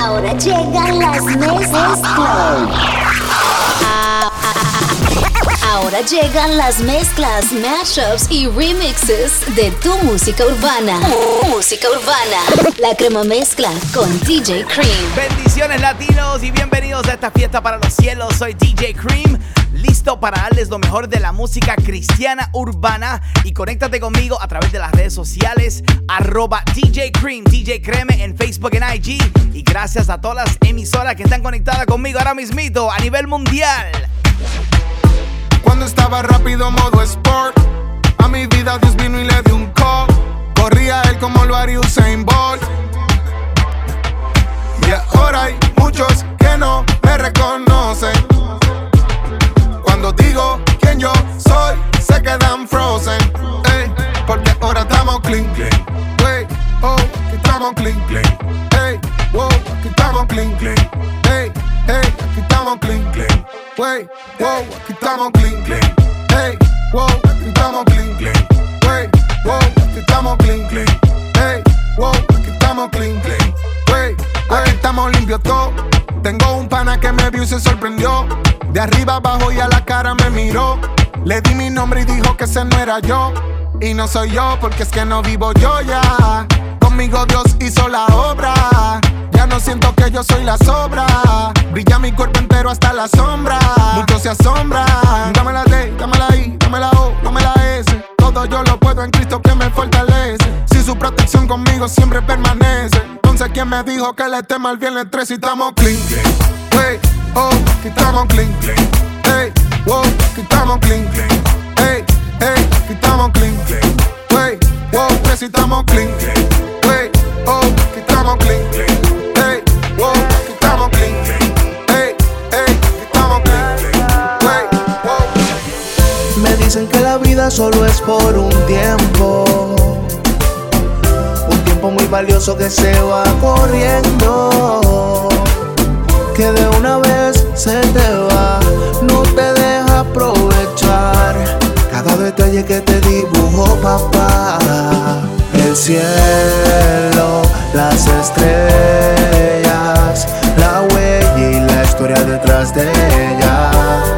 Ahora llegan las mezclas. Ahora llegan las mezclas, mashups y remixes de tu música urbana. Música urbana. La crema mezcla con DJ Cream. Bendiciones latinos y bienvenidos a esta fiesta para los cielos. Soy DJ Cream listo para darles lo mejor de la música cristiana urbana y conéctate conmigo a través de las redes sociales arroba DJ Cream, DJ Creme en Facebook en IG y gracias a todas las emisoras que están conectadas conmigo ahora mismito a nivel mundial. Cuando estaba rápido modo sport, a mi vida Dios vino y le dio un call. Corría él como lo haría Usain Bolt. Y ahora hay muchos que no me reconocen digo quién yo soy, se quedan frozen. Ey, porque ahora estamos clean, clean. Wey, oh, aquí estamos clean, clean. Ey, wow, aquí estamos clean, clean. Ey, hey, aquí estamos clean, clean. Wey, wow, aquí estamos clean, clean. Ey, wow, aquí estamos clean, clean. Wey, wow, aquí estamos clean, clean. Ey, wow, aquí estamos clean, clean. Wey, aquí estamos limpios todos. Tengo un pana que me vio y se sorprendió. De arriba abajo y a la cara me miró. Le di mi nombre y dijo que ese no era yo. Y no soy yo porque es que no vivo yo ya. Conmigo Dios hizo la obra. Ya no siento que yo soy la sobra. Brilla mi cuerpo entero hasta la sombra. Muchos se asombran. Dame la D, dame la I, dame la O, dame la S. Todo yo lo puedo en Cristo que me fortalece. Si su protección conmigo siempre permanece. Entonces, ¿quién me dijo que le tema el viernes 3 y estamos clean? Oh, aquí estamos clean. Hey, wow, aquí estamos clean. Hey, hey, aquí estamos. Hey, wow, oh, aquí estamos clean, wow, aquí estamos clean. Me dicen que la vida solo es por un tiempo. Tiempo muy valioso que se va corriendo que de una vez se te va, no te deja aprovechar cada detalle que te dibujó papá. El cielo, las estrellas, la huella y la historia detrás de ella.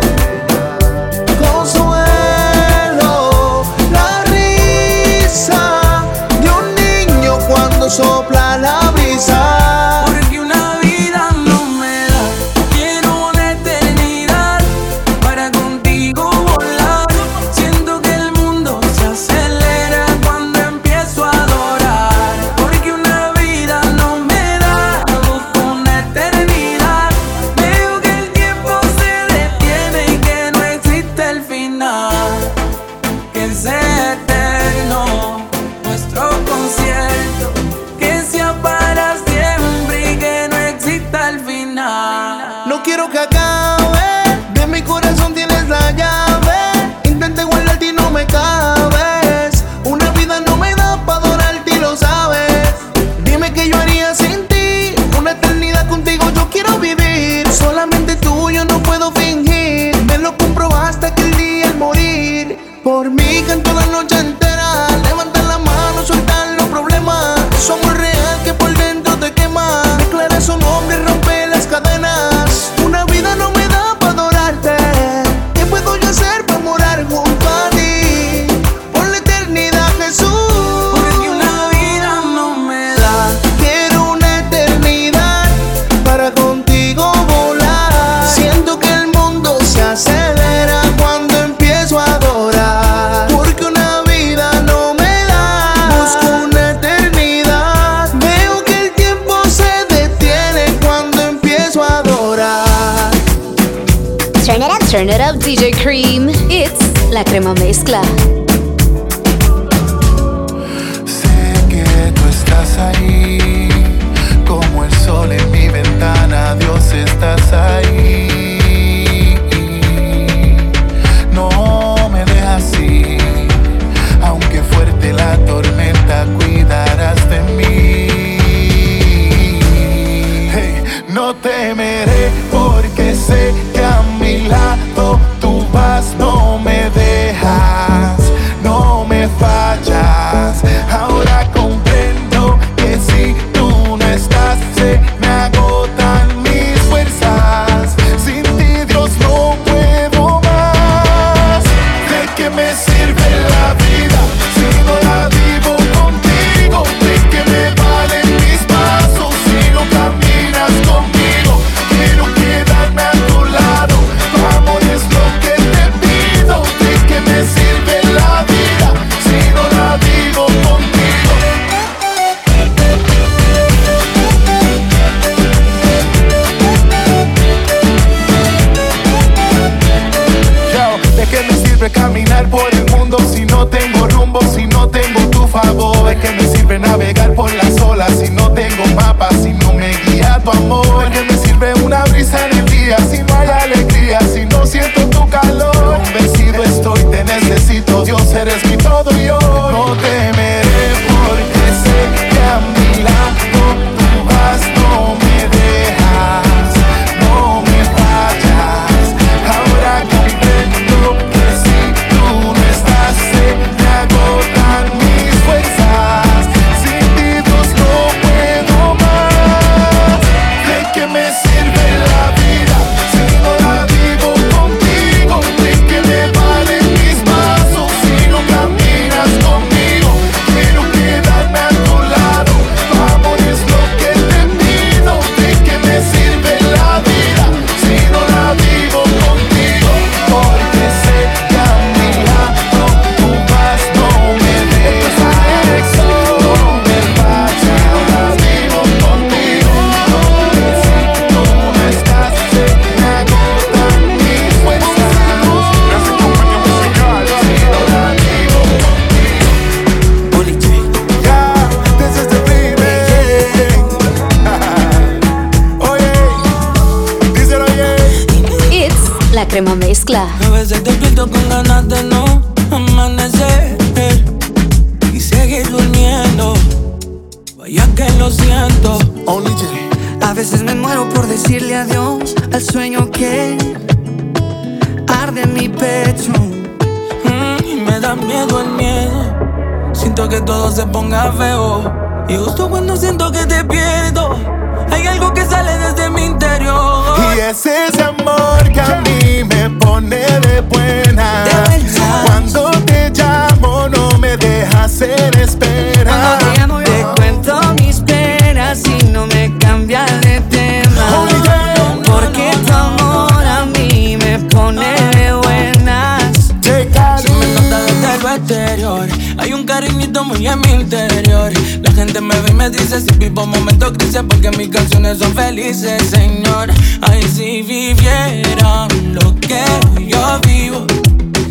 cicatrices y vivo momentos grises porque mis canciones son felices, Señor. Ay, si vivieran lo que yo vivo,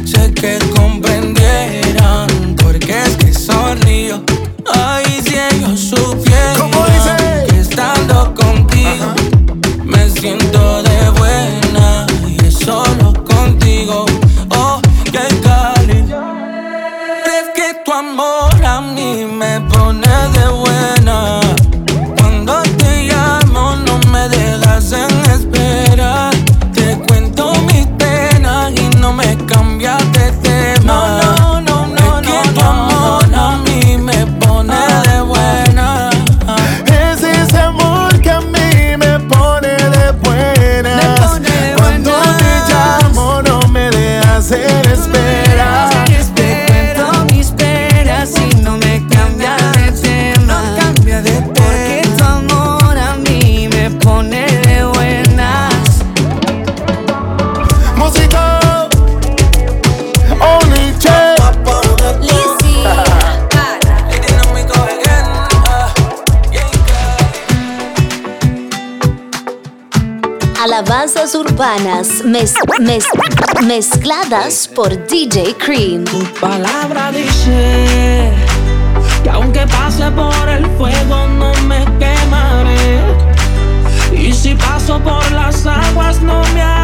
sé que comprenderán porque es que sonrío. Ay, si ellos supieran. urbanas mez, mez, mezcladas por DJ Cream. Tu palabra dice que aunque pase por el fuego no me quemaré. Y si paso por las aguas no me haré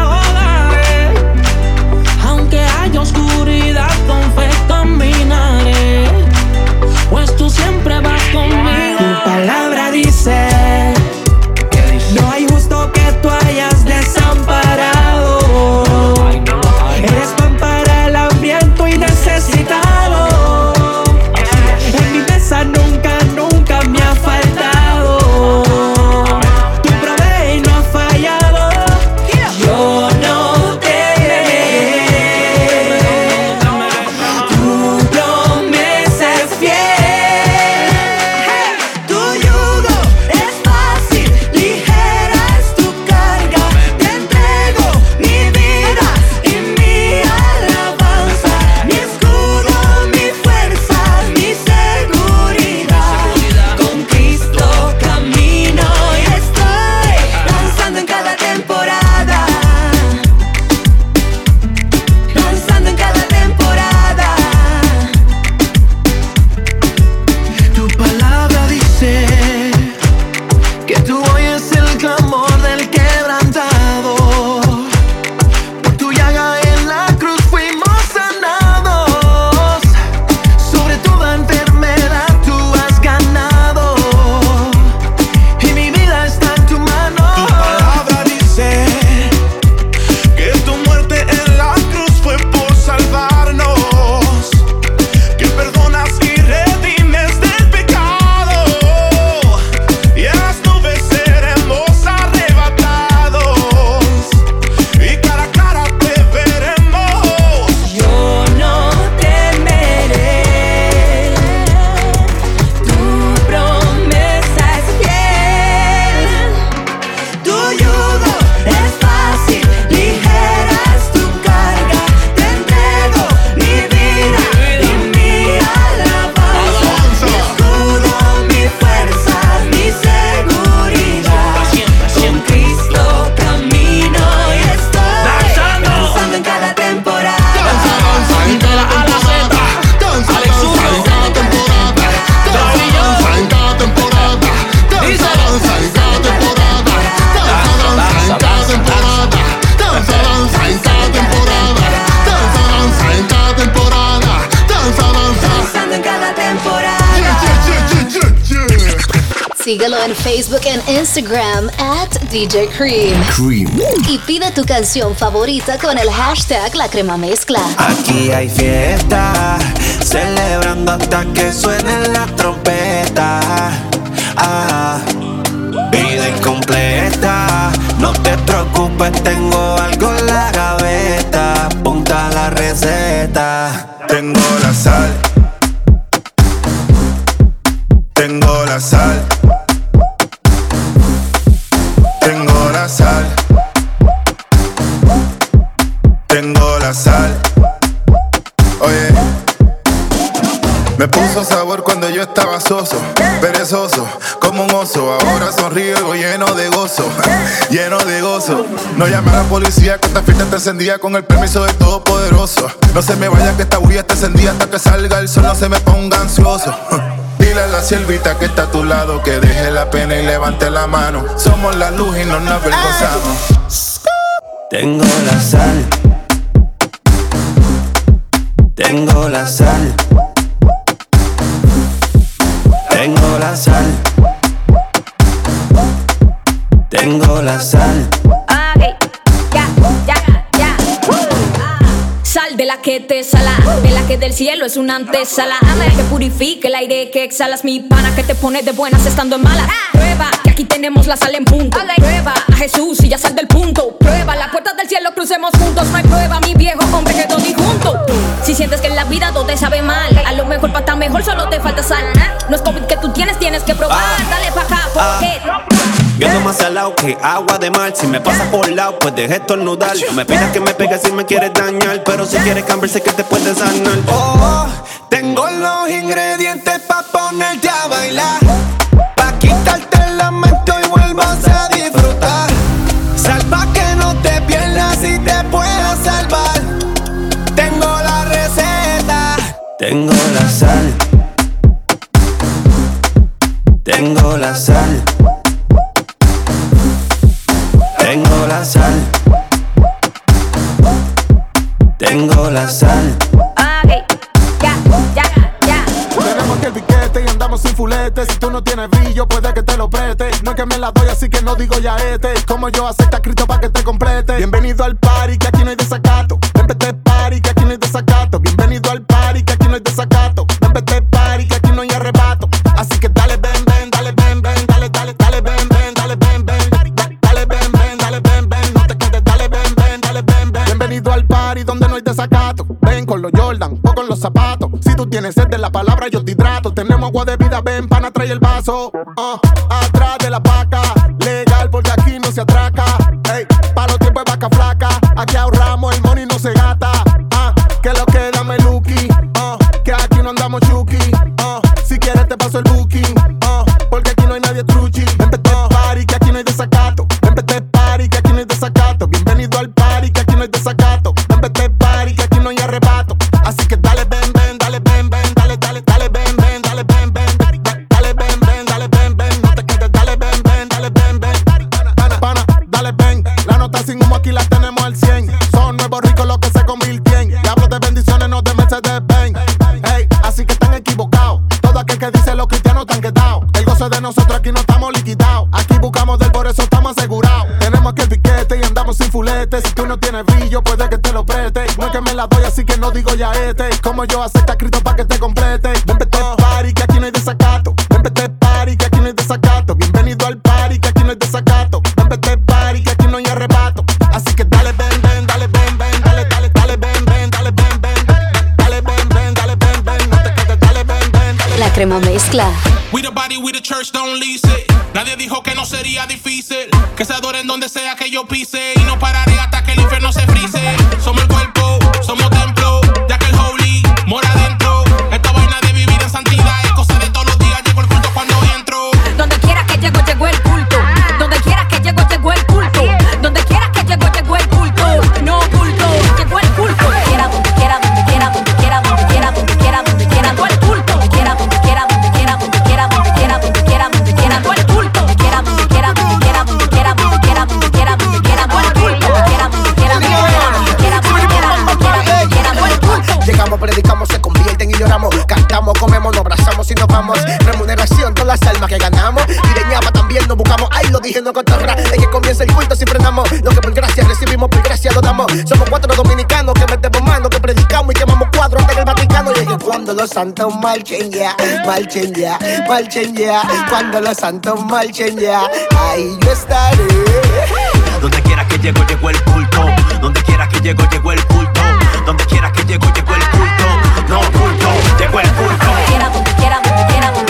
Síguelo en Facebook e Instagram at DJ Cream. Cream. Y pide tu canción favorita con el hashtag La Crema Mezcla. Aquí hay fiesta, celebrando hasta que suene la trompeta. Ah, vida incompleta, no te preocupes, tengo algo en la gaveta. Punta la receta. Tengo la sal. Estaba soso, perezoso, como un oso. Ahora sonrío lleno de gozo, lleno de gozo. No llame a la policía que esta fiesta está encendida con el permiso del Todopoderoso. No se me vaya que esta bulla está encendida hasta que salga el sol, no se me ponga ansioso. Dile a la siervita que está a tu lado que deje la pena y levante la mano. Somos la luz y no nos avergonzamos. Tengo la sal. Tengo la sal. Tengo la sal. Tengo la sal. Ya, ya, ya. Sal de la que te sala, de la que del cielo es una antesala. Que purifique el aire que exhalas, mi pana que te pone de buenas estando en malas. Prueba aquí tenemos la sal en punto. Prueba a Jesús y ya sal del punto. Prueba la puerta del cielo, crucemos juntos. No hay prueba, mi viejo hombre que todo junto. Si sientes que en la vida todo te sabe mal, a lo mejor para estar mejor solo te falta sal. No es COVID que tú tienes, tienes que probar. Dale pa' acá, porque. Yo ando más salado que agua de mar. Si me pasas por lado, pues deje estornudar. No me pidas que me pegues si me quieres dañar. Pero si quieres cambiar, sé que te puedes sanar. Oh, tengo los ingredientes pa' ponerte a bailar. Sal. Tengo la sal. Tengo la sal. Tengo la sal. Ok, ya, ya, ya. Tenemos que el piquete y andamos sin fulete. Si tú no tienes brillo, puede que te lo preste. No es que me la doy, así que no digo ya este. Como yo acepta escrito para que te complete. Bienvenido al party, que aquí no hay desacato. Vente tienes sed de la palabra, yo te hidrato. Tenemos agua de vida, ven, pana, trae el vaso. Ah, atrás de la vaca, digo ya este. Como yo acepta escrito para que te complete. Ven, vete party, que aquí no hay desacato. Ven, vete party, que aquí no hay desacato. Bienvenido al party, que aquí no hay desacato. Ven, vete party, que aquí no hay arrebato. Así que dale, ven, ven, dale, ven, ven, dale, dale, dale, ven, ven, dale, ven, ven. Dale, ven, ven, dale, ven, ven. No te quedes, dale, ven, ven, dale. La Crema Mezcla. We the body, we the church, don't lease it. Nadie dijo que no sería difícil. Que se adoren donde sea que yo pise. cotorra es que comienza el culto si frenamos. Lo que por gracia recibimos, por gracia lo damos. Somos cuatro dominicanos que metemos mano, que predicamos y quemamos cuadros hasta el Vaticano llegue. Cuando los santos marchen ya, marchen ya, marchen ya. Cuando los santos marchen ya, ahí yo estaré. Donde quiera que llego, llegó el culto. Donde quiera que llego, llegó el culto. Donde quiera que llego, llegó el culto. No culto, llegó el culto. Donde quiera, donde quiera, donde quiera, donde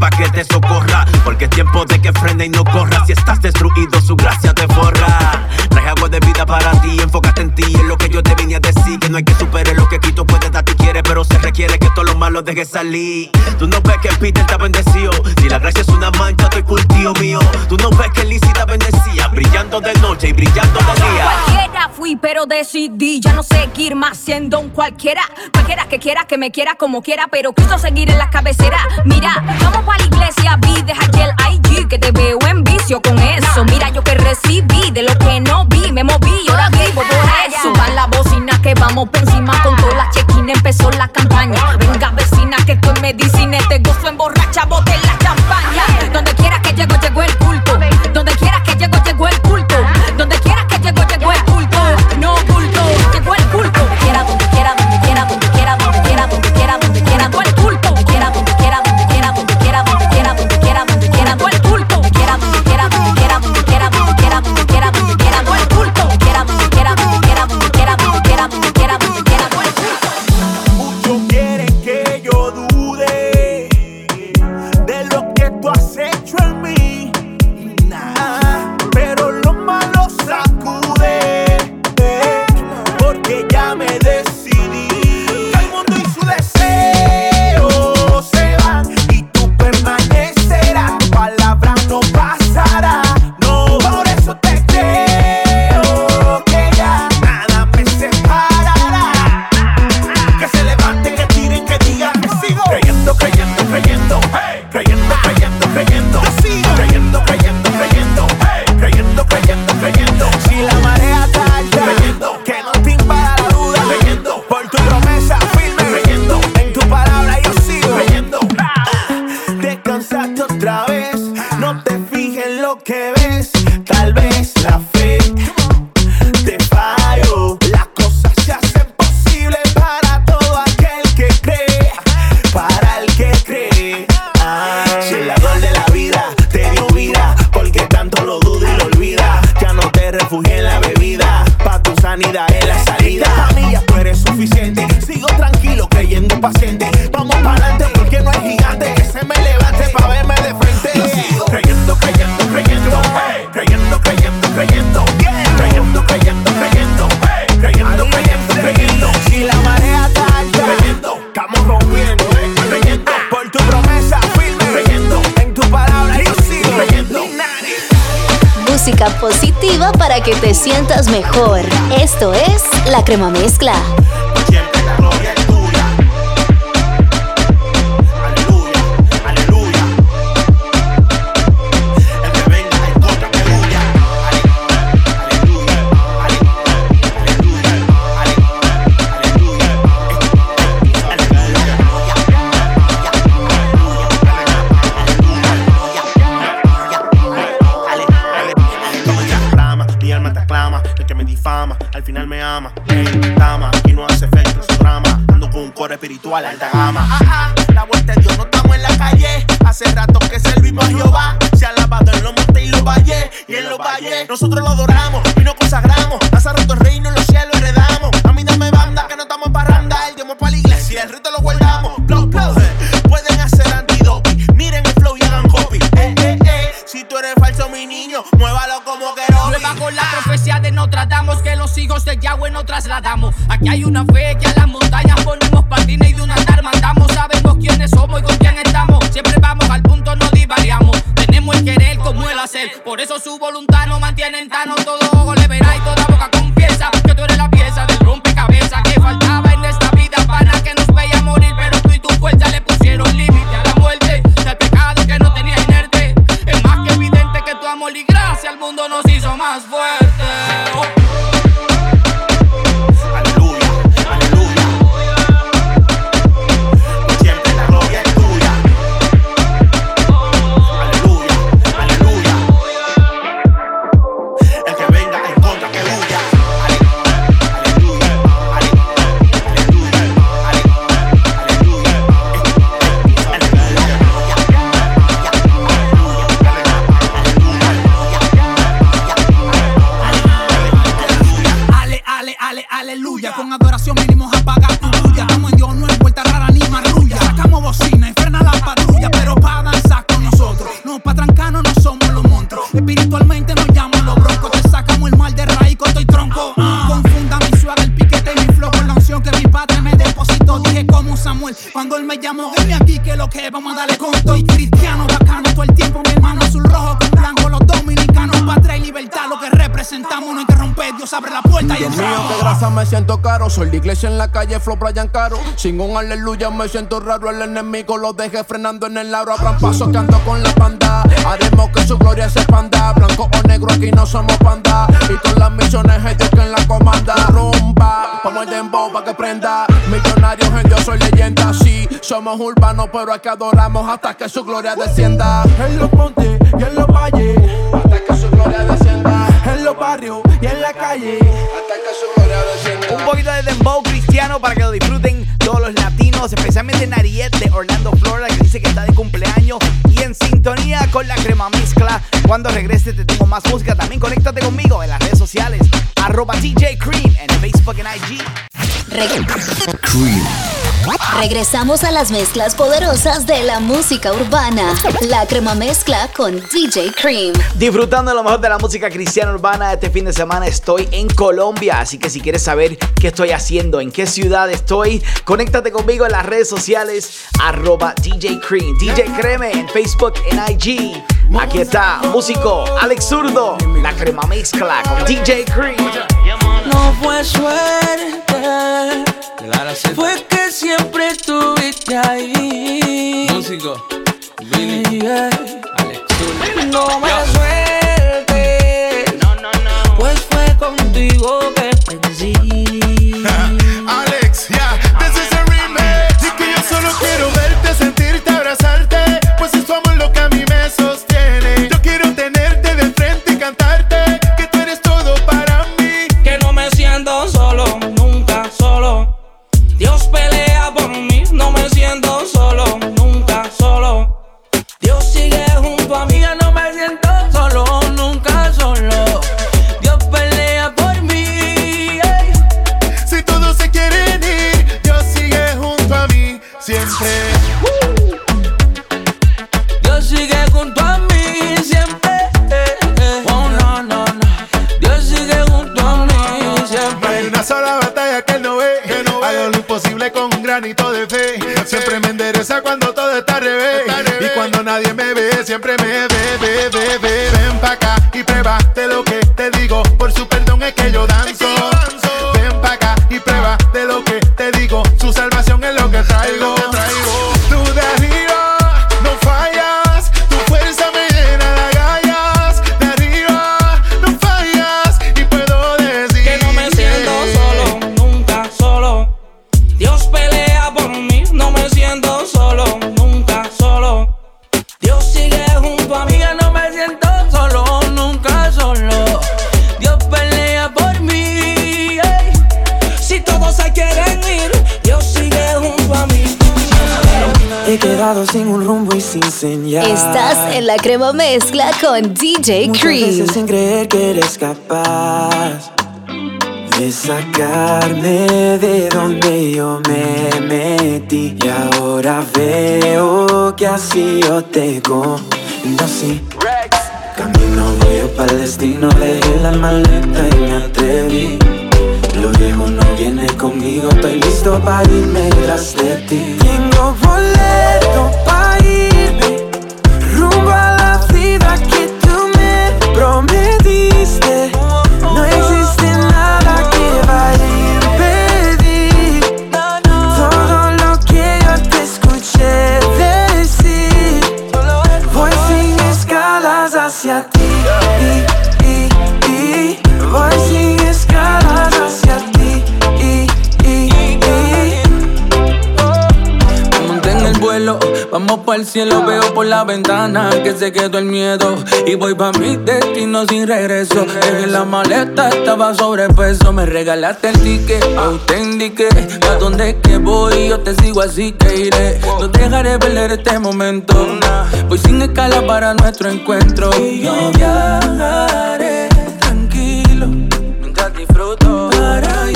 pa' que te socorra. Porque es tiempo de que frene y no corra. Si estás destruido, su gracia te forra. Traje agua de vida para ti, enfócate en ti, en lo que yo te vine a decir. Que no hay que superar lo que quito puede dar, te quiere, pero se requiere que todo lo malo deje salir. Tú no ves que Peter está bendecido. Si la gracia es una mancha, estoy cultivo mío. Tú no ves que Lizzie está bendecida, brillando de noche y brillando de día. Cualquiera fui, pero decidí ya no seguir más siendo un cualquiera. Cualquiera que quiera, que me quiera como quiera, pero quiso seguir en la cabecera. Mira, vamos a la iglesia, vi, deja aquí el IG que te veo en vicio con eso. Mira yo que recibí de lo que no vi, me moví, ahora vivo por eso. Suban la bocina que vamos por encima con toda la check-in, empezó la campaña. Venga vecina que con medicina te gozo emborracha, botella sientas mejor. Esto es La Crema Mezcla. sexual alta gama. Casa me siento caro. Soy la iglesia en la calle, Flow Brian Caro. Sin un aleluya me siento raro. El enemigo lo dejé frenando en el aro. Abran pasos que ando con la banda. Haremos que su gloria se expanda. Blanco o negro, aquí no somos panda. Y todas las misiones ellos que en la comanda. Rumba, como el dembow pa' que prenda. Millonarios en Dios soy leyenda. Sí, somos urbanos, pero aquí adoramos hasta que su gloria descienda. En los montes y en los valles. Hasta que su gloria descienda. En los barrios y en la calle. Hasta. Un poquito de dembow cristiano para que lo disfruten todos los latinos, especialmente Nariet de Orlando, Florida, que dice que está de cumpleaños y en sintonía con la crema mezcla. Cuando regrese te tengo más música. También conéctate conmigo en las redes sociales, arroba DJ Cream en Facebook y IG. Cream. Regresamos a las mezclas poderosas de la música urbana. La crema mezcla con DJ Cream. Disfrutando lo mejor de la música cristiana urbana este fin de semana estoy en Colombia, así que si quieres saber qué estoy haciendo, en qué ciudad estoy, conéctate conmigo en las redes sociales arroba DJ Cream, DJ Creme en Facebook, en IG. Aquí está, músico Alex Zurdo, la crema mezcla con DJ Cream. No fue suerte, fue que siempre estuviste ahí. Músico, Billy, No me suerte, no, no, no. pues fue contigo que pensé. Granito de fe. Siempre me endereza cuando Quedado sin un rumbo y sin señal. Estás en la crema mezcla con DJ Muchas Cream. veces sin creer que eres capaz de sacarme de donde yo me metí. Y ahora veo que así yo te conocí. Camino voy para el destino, dejé la maleta y me atreví. Lo viejo no conmigo, estoy listo para irme tras de ti. Tengo boleto para irme rumbo a la vida que para el cielo, veo por la ventana que se quedó el miedo. Y voy pa' mi destino sin regreso. En la maleta estaba sobrepeso, me regalaste el ticket, te indiqué a dónde que voy, yo te sigo así que iré. No dejaré perder este momento, voy sin escala para nuestro encuentro. Y yo viajaré tranquilo, mientras disfruto. Para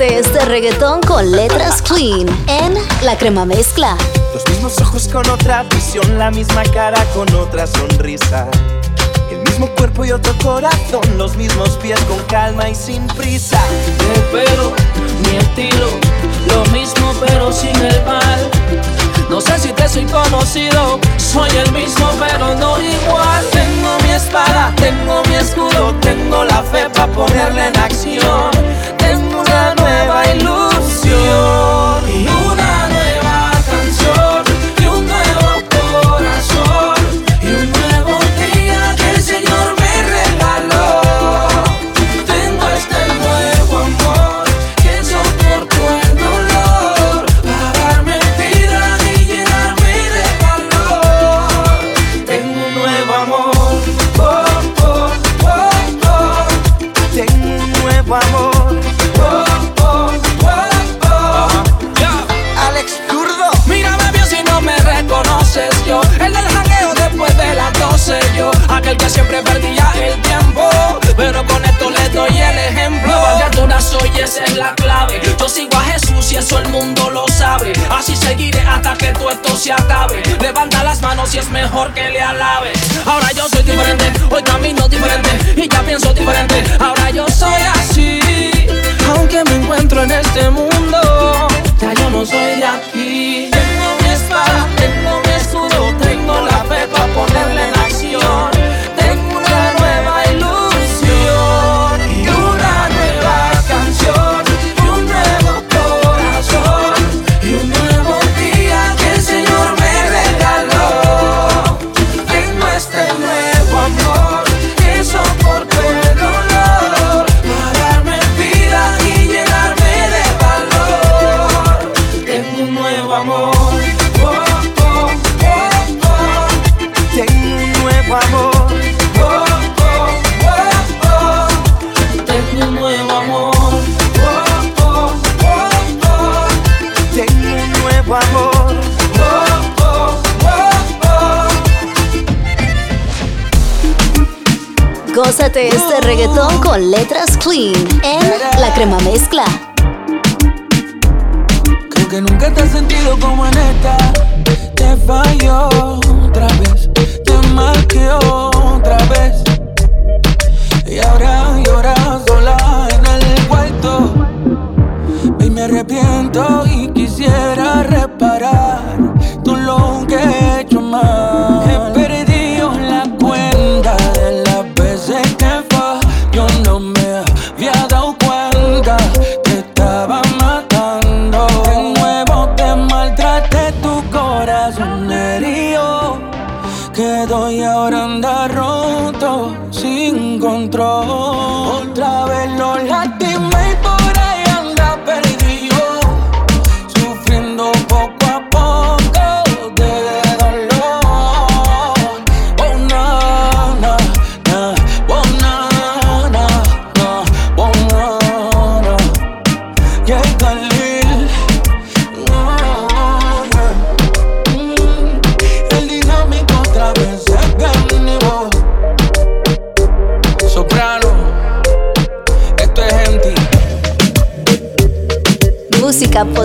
Este reggaetón con letras clean en La Crema Mezcla. Los mismos ojos con otra visión, la misma cara con otra sonrisa. El mismo cuerpo y otro corazón, los mismos pies con calma y sin prisa. Mi pelo, mi estilo, lo mismo pero sin el mal. No sé si te soy conocido, soy el mismo pero no igual. Tengo mi espada, tengo mi escudo, tengo la fe para ponerla en acción nueva ilusión. Crema Mezcla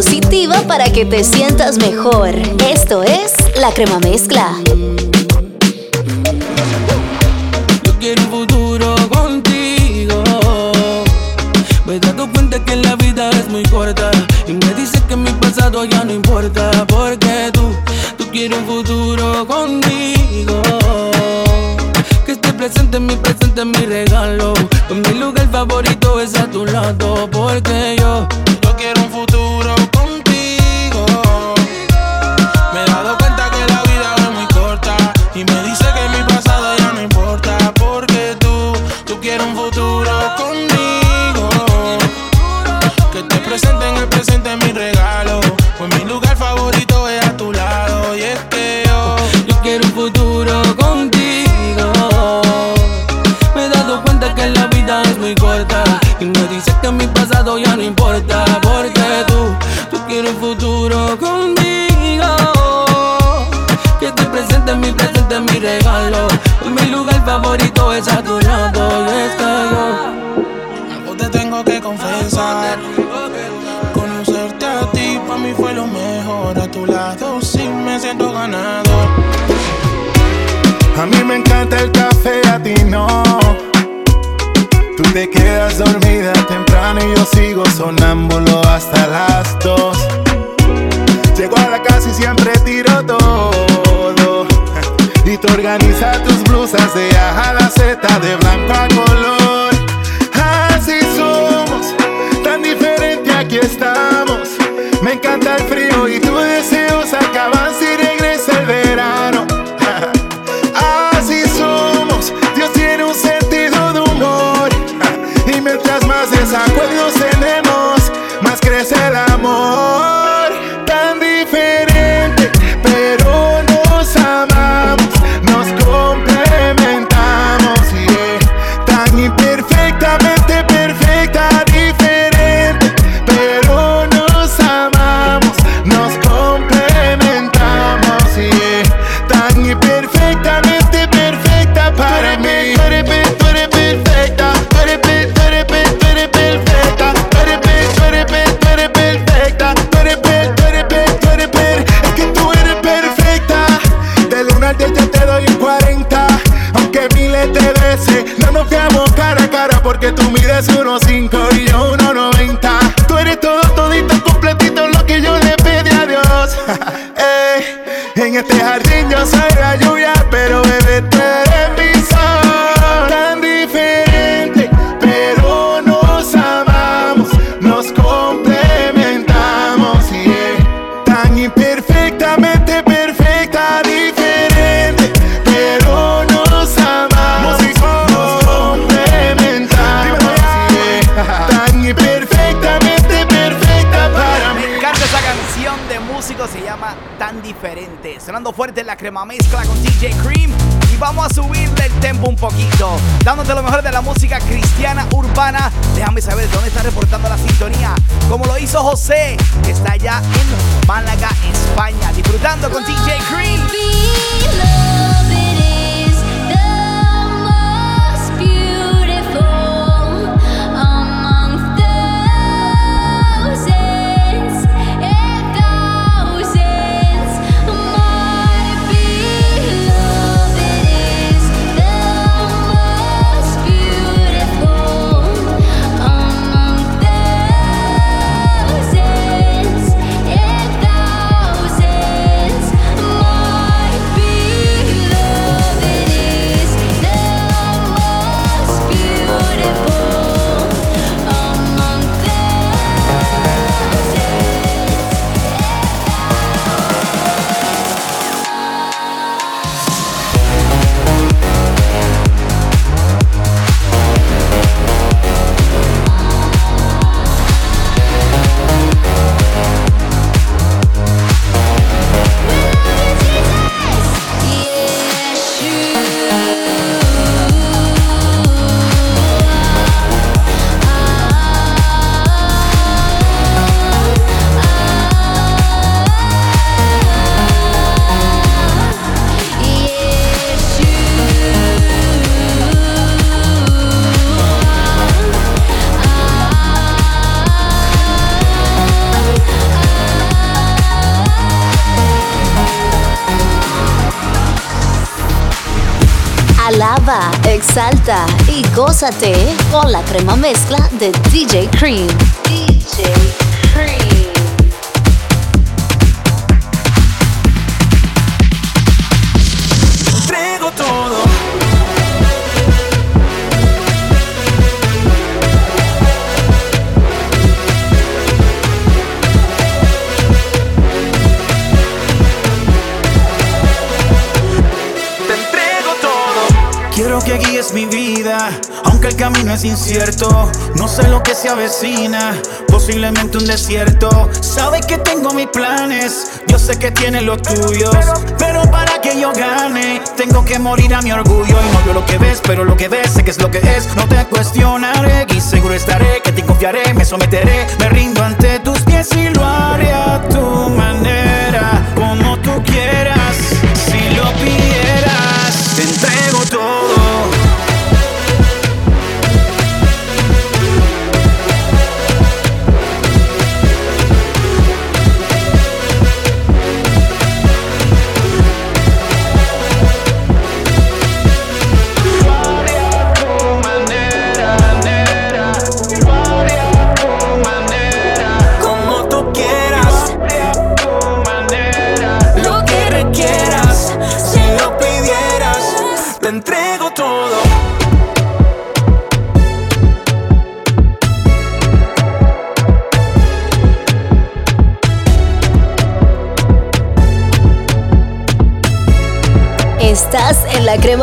positiva para que te sientas mejor. Esto es La Crema Mezcla. Yo quiero un futuro contigo. Me he dado cuenta que la vida es muy corta. Y me dice que mi pasado ya no importa. Porque tú, tú quieres un futuro conmigo. Que esté presente, mi presente, mi regalo. Que mi lugar favorito es a tu lado. Porque yo no nos veamos cara a cara porque tú mides 1.5 y yo 1.90. Tú eres todo, todito, completito lo que yo le pedí a Dios. En este jardín fuerte la crema mezcla con DJ Cream. Y vamos a subirle el tempo un poquito. Dándote lo mejor de la música cristiana urbana. Déjame saber dónde está reportando la sintonía. Como lo hizo José, que está allá en Málaga, España. Disfrutando con DJ Cream. Exalta y gózate con la crema mezcla de DJ Cream. Que guíes mi vida, aunque el camino es incierto. No sé lo que se avecina, posiblemente un desierto. Sabe que tengo mis planes, yo sé que tiene los tuyos. Pero para que yo gane, tengo que morir a mi orgullo. Y no veo lo que ves, pero lo que ves sé que es lo que es. No te cuestionaré y seguro estaré, que te confiaré, me someteré. Me rindo ante tus pies y lo haré a tu manera, como tú quieras.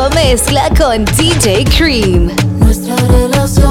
nueva mezcla con DJ Cream. Nuestra relación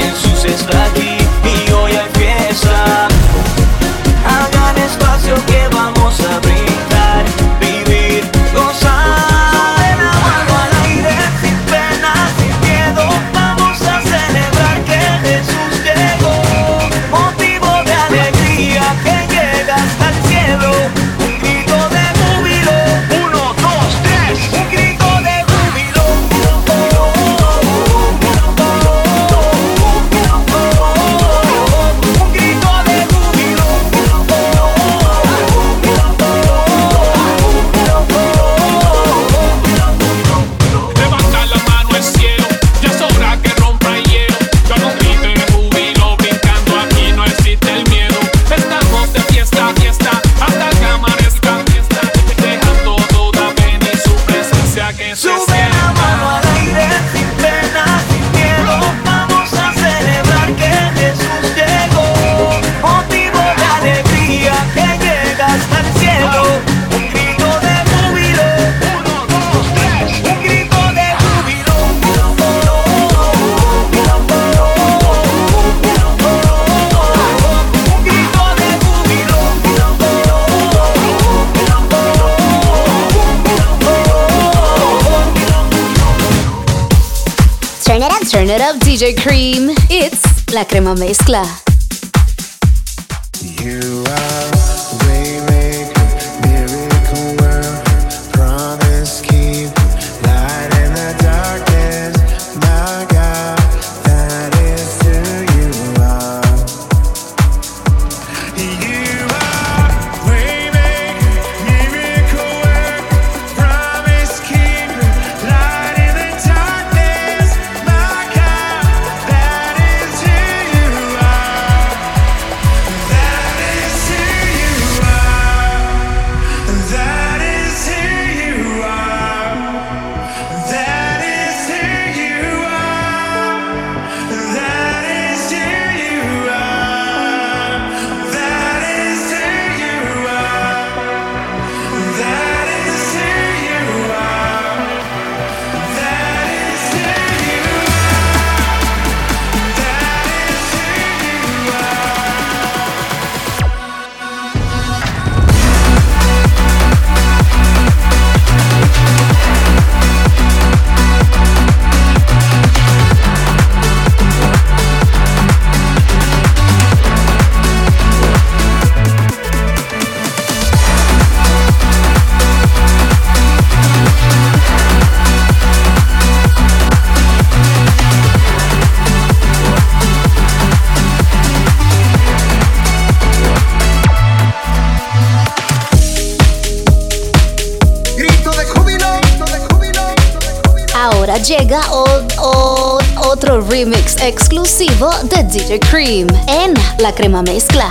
en sus estrellas. DJ Cream. It's la crema mezcla. llega o, otro remix exclusivo de DJ Cream en La Crema Mezcla.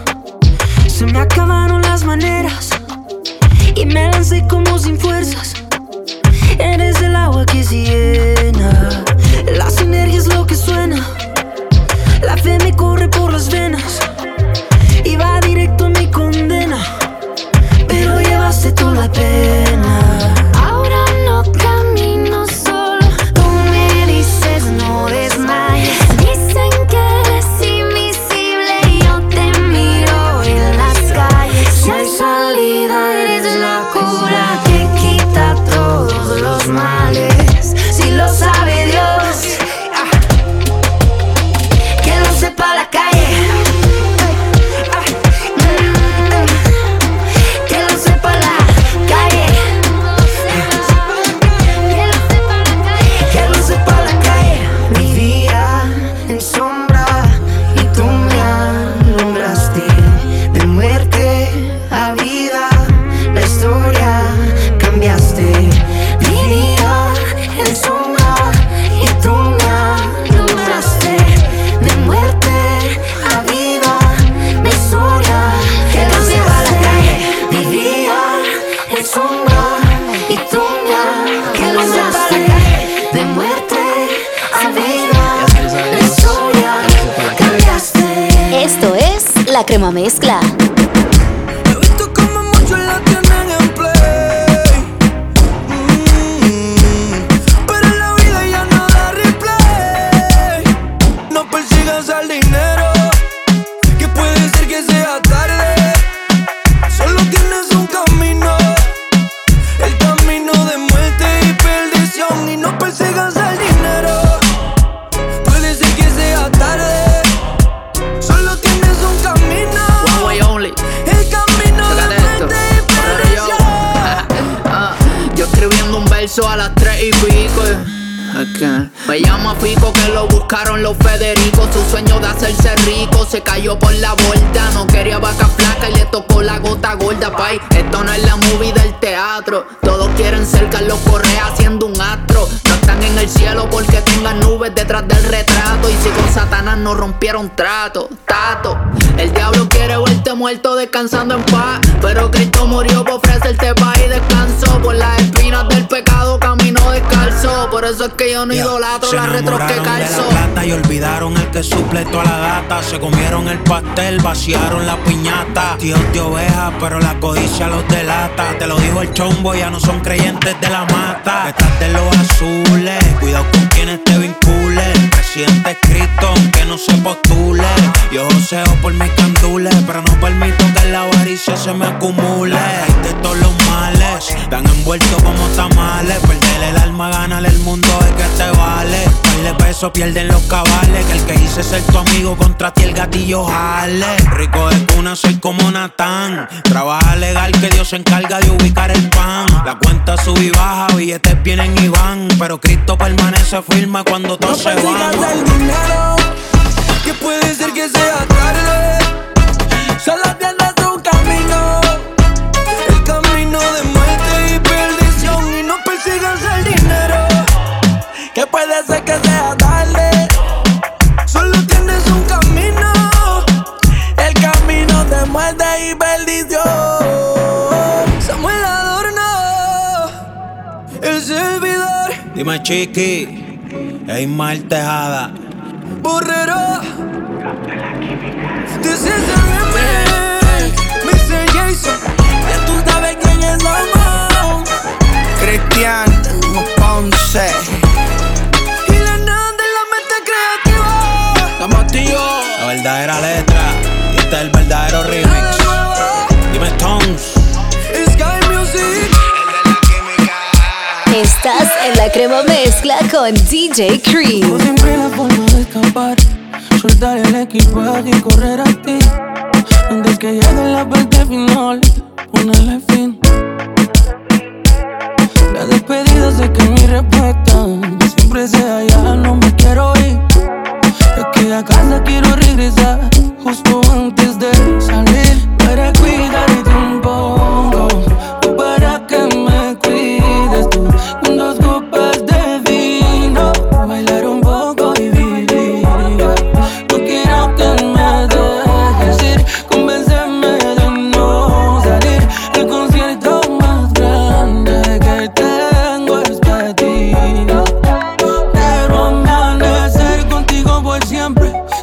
se me acabaron las maneras y me lancé como sin fuerzas. Eres el agua que se llena, la sinergia es lo que suena. La fe me corre por las venas y va directo a mi condena llevaste tú la pena. Ahora no camino crema mezcla. Me llama Fico que lo buscaron los Federicos. Su sueño de hacerse rico se cayó por la vuelta. No quería vaca flaca y le tocó la gota gorda, pay. Esto no es la movie del teatro. Todos quieren ser Carlos Correa haciendo un astro. No están en el cielo porque tengan nubes detrás del retrato. Y si con Satanás no rompieron trato, tato. El diablo quiere verte muerto descansando en paz. Pero Cristo murió por ofrecerte paz y descanso. Por las espinas del pecado camino descalzo. Por eso es que yo no idolatro las retros que calzo. De la plata y olvidaron el que suple toda la gata. Se comieron el pastel, vaciaron la piñata. Tíos de oveja, pero la codicia los delata. Te lo dijo el chombo, ya no son creyentes de la mata. Estás de los azules, cuidado con quienes te vinculen. Presidente Cristo, aunque no se postule. Yo joseo por mis candules, pero no permito que la avaricia se me acumule. de todos los males, tan envueltos como tamales. Perder el alma, ganar el mundo es que te vale. Par de pesos pierden los cabales. Que el que hice ser tu amigo contra ti el gatillo jale. Rico de cuna, soy como Natán. Trabaja legal que Dios se encarga de ubicar el pan. La cuenta sube y baja, billetes vienen y van. Pero Cristo permanece firme cuando todo se va. El dinero, que puede ser que sea tarde. Solo tienes un camino, el camino de muerte y perdición. Y no persigas el dinero, que puede ser que sea tarde. Solo tienes un camino, el camino de muerte y perdición. Samuel Adorno, el servidor. Dime, chiqui. Ismael Tejada. Borrero. This is a remix. Mr. Jason. Ya tú sabes quién es Lomo. Cristian Ponce. Y la nada de la mente creativa. La. La verdadera letra. Estás en la crema mezcla con DJ Cream. Siempre la forma de escapar. Soltar el equipaje y correr a ti. Antes que llegue la parte final, ponerle fin. La despedida sé que mi respuesta siempre sea ya no me quiero ir. Es que a casa quiero regresar justo antes de salir para cuidarte un poco.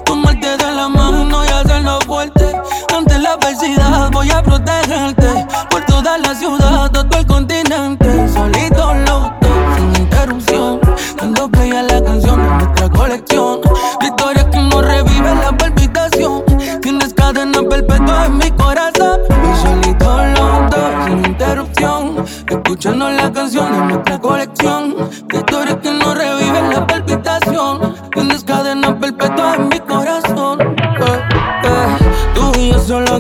Tomarte de la mano y hacerlo fuerte. Ante la adversidad voy a protegerte por toda la ciudad, todo el continente. Solito los dos, sin interrupción, dando play a la canción de nuestra colección. Victorias que no reviven la palpitación. Tienes cadena perpetua en mi corazón. Y solito los dos, sin interrupción, escuchando la canción de nuestra colección.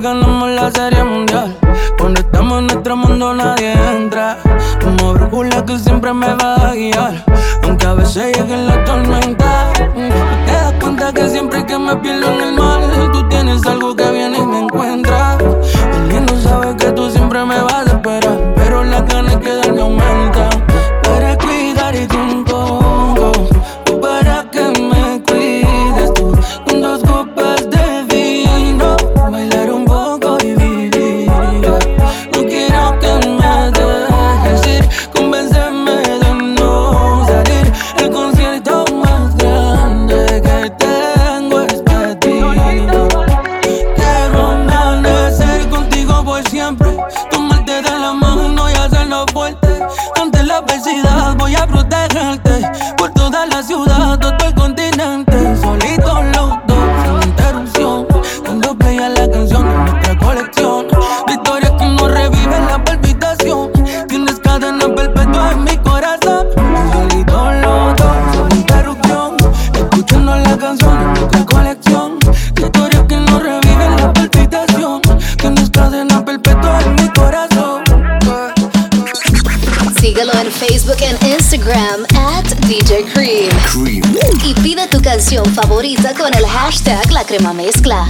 Ganamos la serie mundial. Cuando estamos en nuestro mundo nadie entra. Como brújula que siempre me va a guiar. Aunque a veces llegue la tormenta. Te das cuenta que siempre que me pierdo en el mar, tú tienes algo que viene y me encuentra. El lindo sabe que tú siempre me vas a esperar. Pero las ganas que dar me aumentan. Favorita con el hashtag La Mezcla.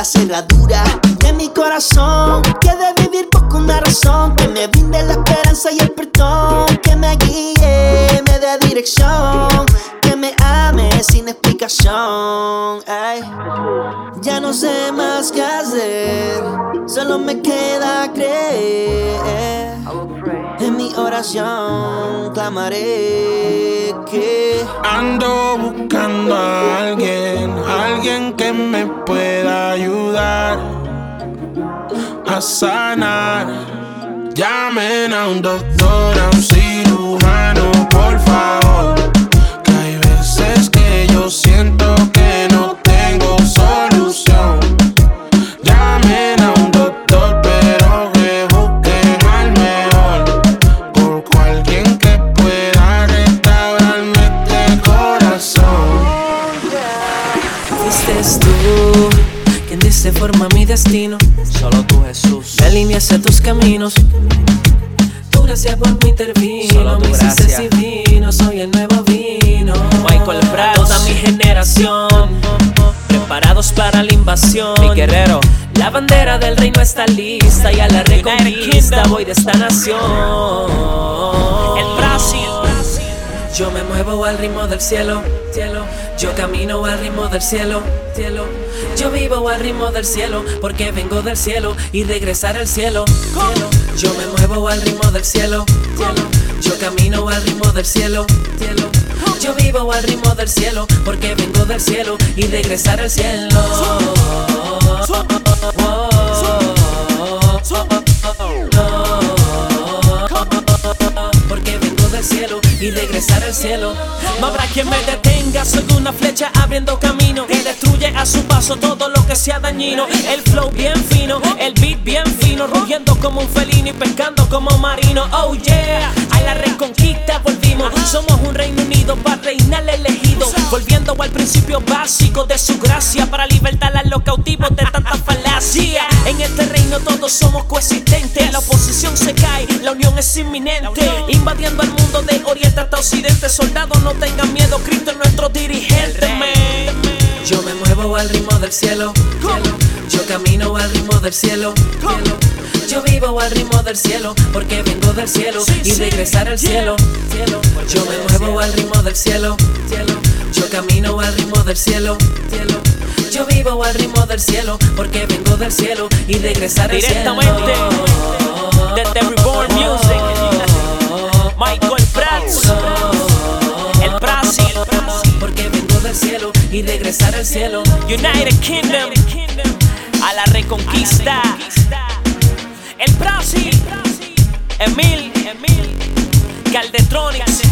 La cerradura de mi corazón. Que vivir poco una razón, que me brinde la esperanza y el perdón. Que me guíe, me dé dirección, que me ame sin explicación. Ya no sé más qué hacer, solo me queda creer. Clamaré que Ando buscando a alguien, alguien que me pueda ayudar a sanar. Llamen a un doctor, a destino. Solo tú, Jesús. Me alineaste a tus caminos. Tu gracia por mí intervino. Solo tu me hiciste gracia. divino. Soy el nuevo vino. Michael Prats. Toda mi generación. Preparados para la invasión. Mi guerrero. La bandera del reino está lista. Y a la reconquista voy de esta nación. El Brasil. Yo me muevo al ritmo del cielo, cielo. Yo camino al ritmo del cielo, cielo. Yo vivo al ritmo del cielo, porque vengo del cielo y regresar al cielo. Yo me muevo al ritmo del cielo, cielo. Yo camino al ritmo del cielo, cielo. Yo vivo al ritmo del cielo, porque vengo del cielo y regresar al cielo. Cielo y regresar al cielo. No habrá quien me detenga, soy una flecha abriendo camino y destruye a su paso todo lo que sea dañino. El flow bien fino, el beat bien fino, rugiendo como un felino y pescando como marino. Oh yeah, a la reconquista volvimos. Somos un Reino Unido para reinar elegido, volviendo al principio básico de su gracia para libertar a los cautivos de tanta falacia. En este reino todos somos coexistentes, la oposición se cae, la unión es inminente, invadiendo el mundo de oriente hasta occidente. Soldados no tengan miedo, Cristo es nuestro dirigente. man. Yo me muevo al ritmo del cielo, cielo. Yo camino al ritmo del cielo, cielo. Yo vivo al ritmo del cielo, porque vengo del cielo y regresar al cielo, cielo. Yo me muevo al ritmo del cielo, cielo. Yo camino al ritmo del cielo, cielo. Yo vivo al ritmo del cielo, porque vengo del cielo y regresar al cielo. Directamente desde Reborn Music. Y regresar al cielo. United Kingdom. A la reconquista. El Brasil. Emil. Caldetronics.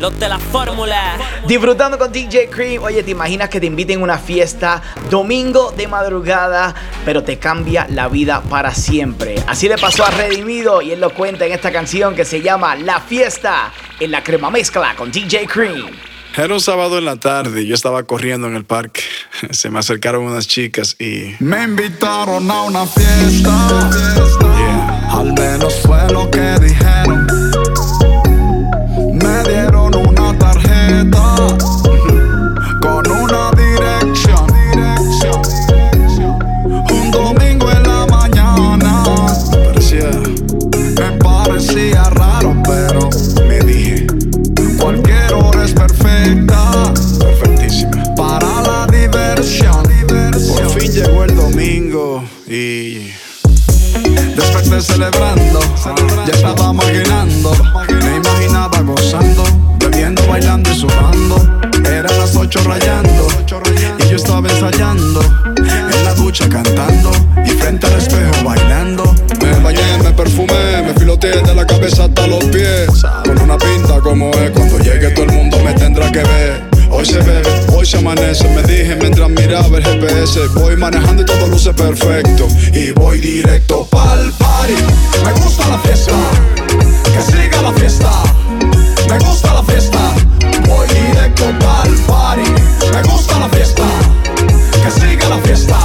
Los de la fórmula. Disfrutando con DJ Cream. Oye, ¿te imaginas que te inviten a una fiesta domingo de madrugada, pero te cambia la vida para siempre? Así le pasó a Redimido y él lo cuenta en esta canción que se llama La Fiesta en la crema mezcla con DJ Cream. Era un sábado en la tarde y yo estaba corriendo en el parque. Se me acercaron unas chicas y Me invitaron a una fiesta. Al menos fue lo que dijeron. Me dieron una tarjeta Ya estaba maquinando, me imaginaba gozando, bebiendo, bailando y sudando. Eran las ocho rayando, y yo estaba ensayando, en la ducha cantando, y frente al espejo bailando. Me bañé, me perfumé, me filoteé de la cabeza hasta los pies. Con una pinta como es, cuando llegue todo el mundo me tendrá que ver. Hoy se ve, hoy se amanece, me dije mientras miraba el GPS. Voy manejando y todo luce perfecto. Y voy directo pa'l Me gusta la fiesta, que siga la fiesta. Me gusta la fiesta, voy directo pa'l party. Me gusta la fiesta, que siga la fiesta.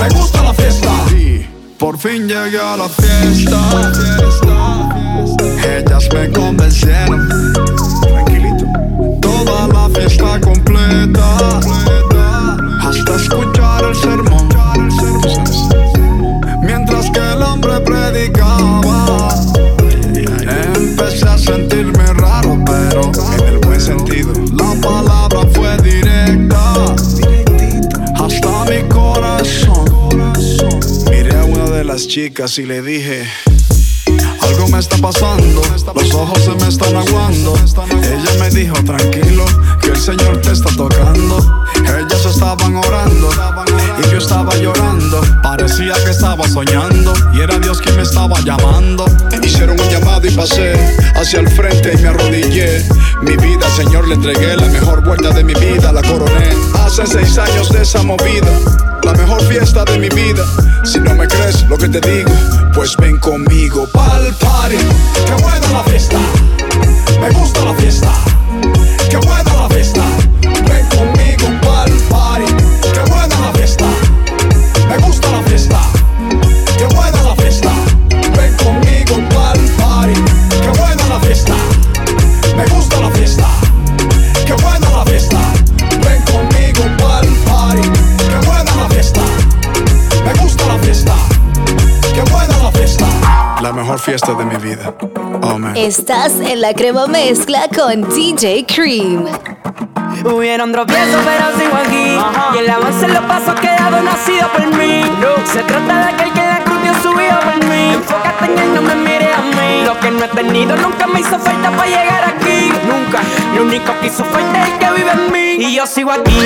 Me gusta la fiesta. Y por fin llegué a la fiesta. Ellas me convencieron. Tranquilito. Toda la fiesta completa. Chicas y le dije. Algo me está pasando, los ojos se me están aguando. Ella me dijo, tranquilo, que el Señor te está tocando. Ellas estaban orando y yo estaba llorando. Parecía que estaba soñando y era Dios quien me estaba llamando. Hicieron un llamado y pasé hacia el frente y me arrodillé. Mi vida, Señor, le entregué la mejor vuelta de mi vida, la coroné. Hace seis años de esa movida, la mejor fiesta de mi vida. Si no me crees lo que te digo, pues ven conmigo pa'l party. Que buena la fiesta, me gusta la fiesta. Que buena mejor fiesta de mi vida. Oh, man. Estás en la crema mezcla con DJ Cream. Hubieron tropiezos, pero sigo aquí. Y el avance en los pasos quedado nacido por mí. Se trata de aquel que la cruz dio su vida por mí. Enfócate en él, no me mire a mí. Lo que no he tenido nunca me hizo falta para llegar aquí. Nunca. Lo único que hizo es el que vive en mí. Y yo sigo aquí.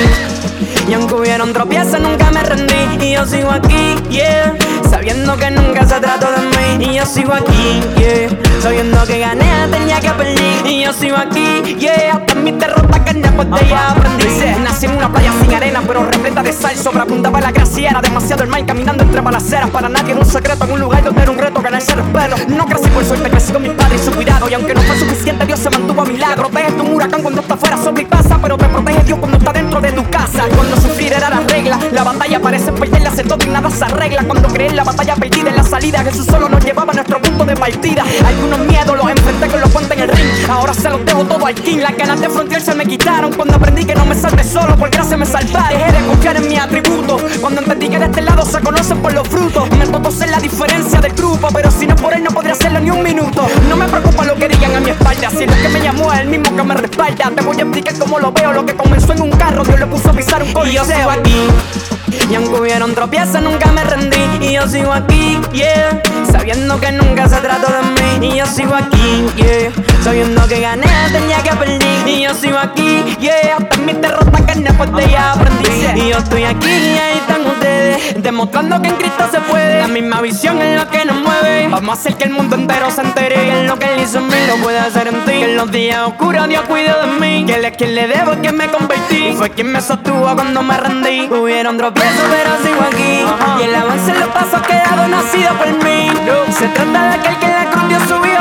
Y aunque hubieron tropiezos, nunca me rendí. Y yo sigo aquí, yeah. Sabiendo que nunca se trató de mí. Y yo sigo aquí, yeah. Sabiendo que gané el día que perdí. Y yo sigo aquí, yeah. Hasta mi derrota que después de ella aprendí. Nací en una playa sin arena, pero repleta de sal. Sobreabundaba la gracia, era demasiado el mal caminando entre balaceras. Para nadie era un secreto en un lugar donde era un reto ganarse respeto. No crecí por suerte, crecí con mi padre y su cuidado. Y aunque no fue suficiente, Dios se mantuvo a mi lado. Protege huracán cuando está fuera sobre mi pasa, pero te protege Dios cuando está dentro de tu casa. Cuando sufrir era la regla, la batalla parece perderla, hacer todo y nada se arregla. Cuando creer la batalla perdida en la salida, Jesús solo nos llevaba a nuestro punto de partida. Algunos miedos los enfrenté con los guantes en el ring. Ahora se los dejo todo al king. Las ganas de frontear se me quitaron cuando aprendí que no me salve solo, por gracia me salvaron. Dejé de confiar en mis atributos. Cuando entendí que de este lado se conocen por los frutos. Me tocó ser la diferencia del grupo, pero si no por él no podría hacerlo ni un minuto. No me preocupa lo que digan a mi espalda, si lo que me llamó es el mismo que me respalda. Te voy a explicar cómo lo veo, lo que comenzó en un carro, Dios lo puso a pisar un coliseo. Y yo sigo aquí. Y aunque hubieron tropiezos nunca me rendí Y yo sigo aquí, yeah Sabiendo que nunca se trató de mí Y yo sigo aquí, yeah Sabiendo que gané tenía que perdí Y yo sigo aquí, yeah Hasta mi derrota que después de ella aprendí. Y yo estoy aquí y ahí están ustedes Demostrando que en Cristo se puede. La misma visión es lo que nos mueve. Vamos a hacer que el mundo entero se entere Y en lo que él hizo en mí. Lo puede hacer en ti Que en los días oscuros Dios cuidó de mí. Que él es quien le debo que me convertí. Y fue quien me sostuvo cuando me rendí. Hubieron tropiezos pero sigo aquí. Y el avance en los pasos quedado nacido por mí. Se trata de aquel que la cruz dio su vida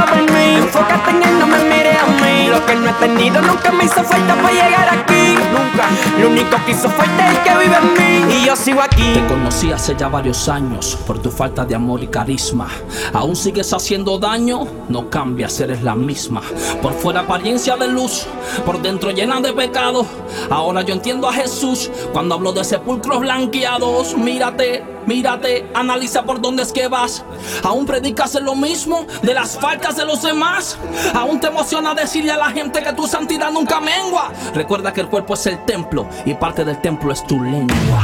Enfócate en él, no me mire a mí Lo que no he tenido nunca me hizo falta para llegar aquí Nunca, lo único que hizo falta es el que vive en mí Y yo sigo aquí Te conocí hace ya varios años por tu falta de amor y carisma. Aún sigues haciendo daño, no cambias, eres la misma. Por fuera apariencia de luz, por dentro llena de pecado. Ahora yo entiendo a Jesús cuando hablo de sepulcros blanqueados. Mírate, mírate, analiza por dónde es que vas. Aún predicas lo mismo de las faltas de los demás. Aún te emociona decirle a la gente que tu santidad nunca mengua. Recuerda que el cuerpo es el templo y parte del templo es tu lengua.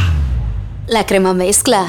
La crema mezcla.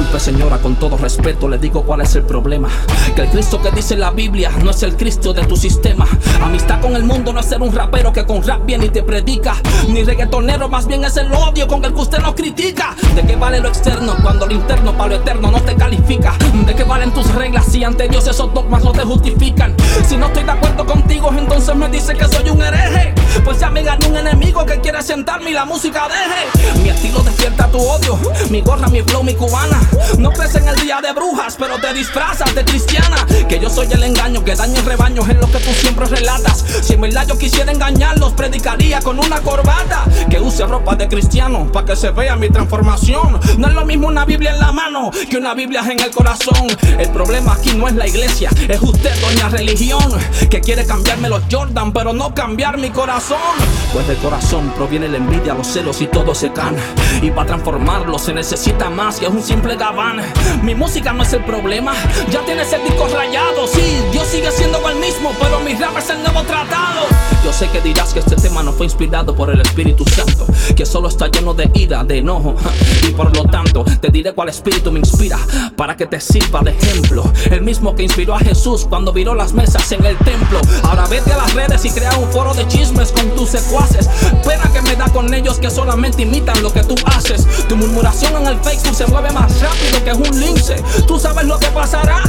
Disculpe señora, con todo respeto le digo cuál es el problema. Que el Cristo que dice la Biblia no es el Cristo de tu sistema. Amistad con el mundo no es ser un rapero que con rap viene y te predica. Ni reggaetonero, más bien es el odio con el que usted nos critica. ¿De qué vale lo externo cuando lo interno para lo eterno no te califica? ¿De qué valen tus reglas si ante Dios esos dogmas no te justifican? Si no estoy de acuerdo contigo, entonces me dice que soy un hereje. Pues ya me gané un enemigo que quiere sentarme y la música deje. Mi estilo despierta tu odio, mi gorra, mi flow, mi cubana. No crees en el día de brujas, pero te disfrazas de cristiana. Que yo soy el engaño que daña el rebaño, es lo que tú siempre relatas. Si en verdad yo quisiera engañarlos, predicaría con una corbata. Que use ropa de cristiano, para que se vea mi transformación. No es lo mismo una Biblia en la mano que una Biblia en el corazón. El problema aquí no es la iglesia, es usted, doña religión. Que quiere cambiarme los Jordan, pero no cambiar mi corazón. Pues del corazón proviene la envidia, los celos y todo se can. Y para transformarlo se necesita más que un simple Mi música no es el problema, ya tienes el disco rayado. Sí, Dios sigue siendo el mismo, pero mi rap es el nuevo tratado. Yo sé que dirás que este tema no fue inspirado por el Espíritu Santo, que solo está lleno de ira, de enojo. Y por lo tanto, te diré cuál espíritu me inspira para que te sirva de ejemplo. El mismo que inspiró a Jesús cuando viró las mesas en el templo. Ahora vete a las redes y crea un foro de chismes con tus secuaces. Pena que me da con ellos que solamente imitan lo que tú haces. Tu murmuración en el Facebook se mueve más rápido que un lince. Tú sabes lo que pasará.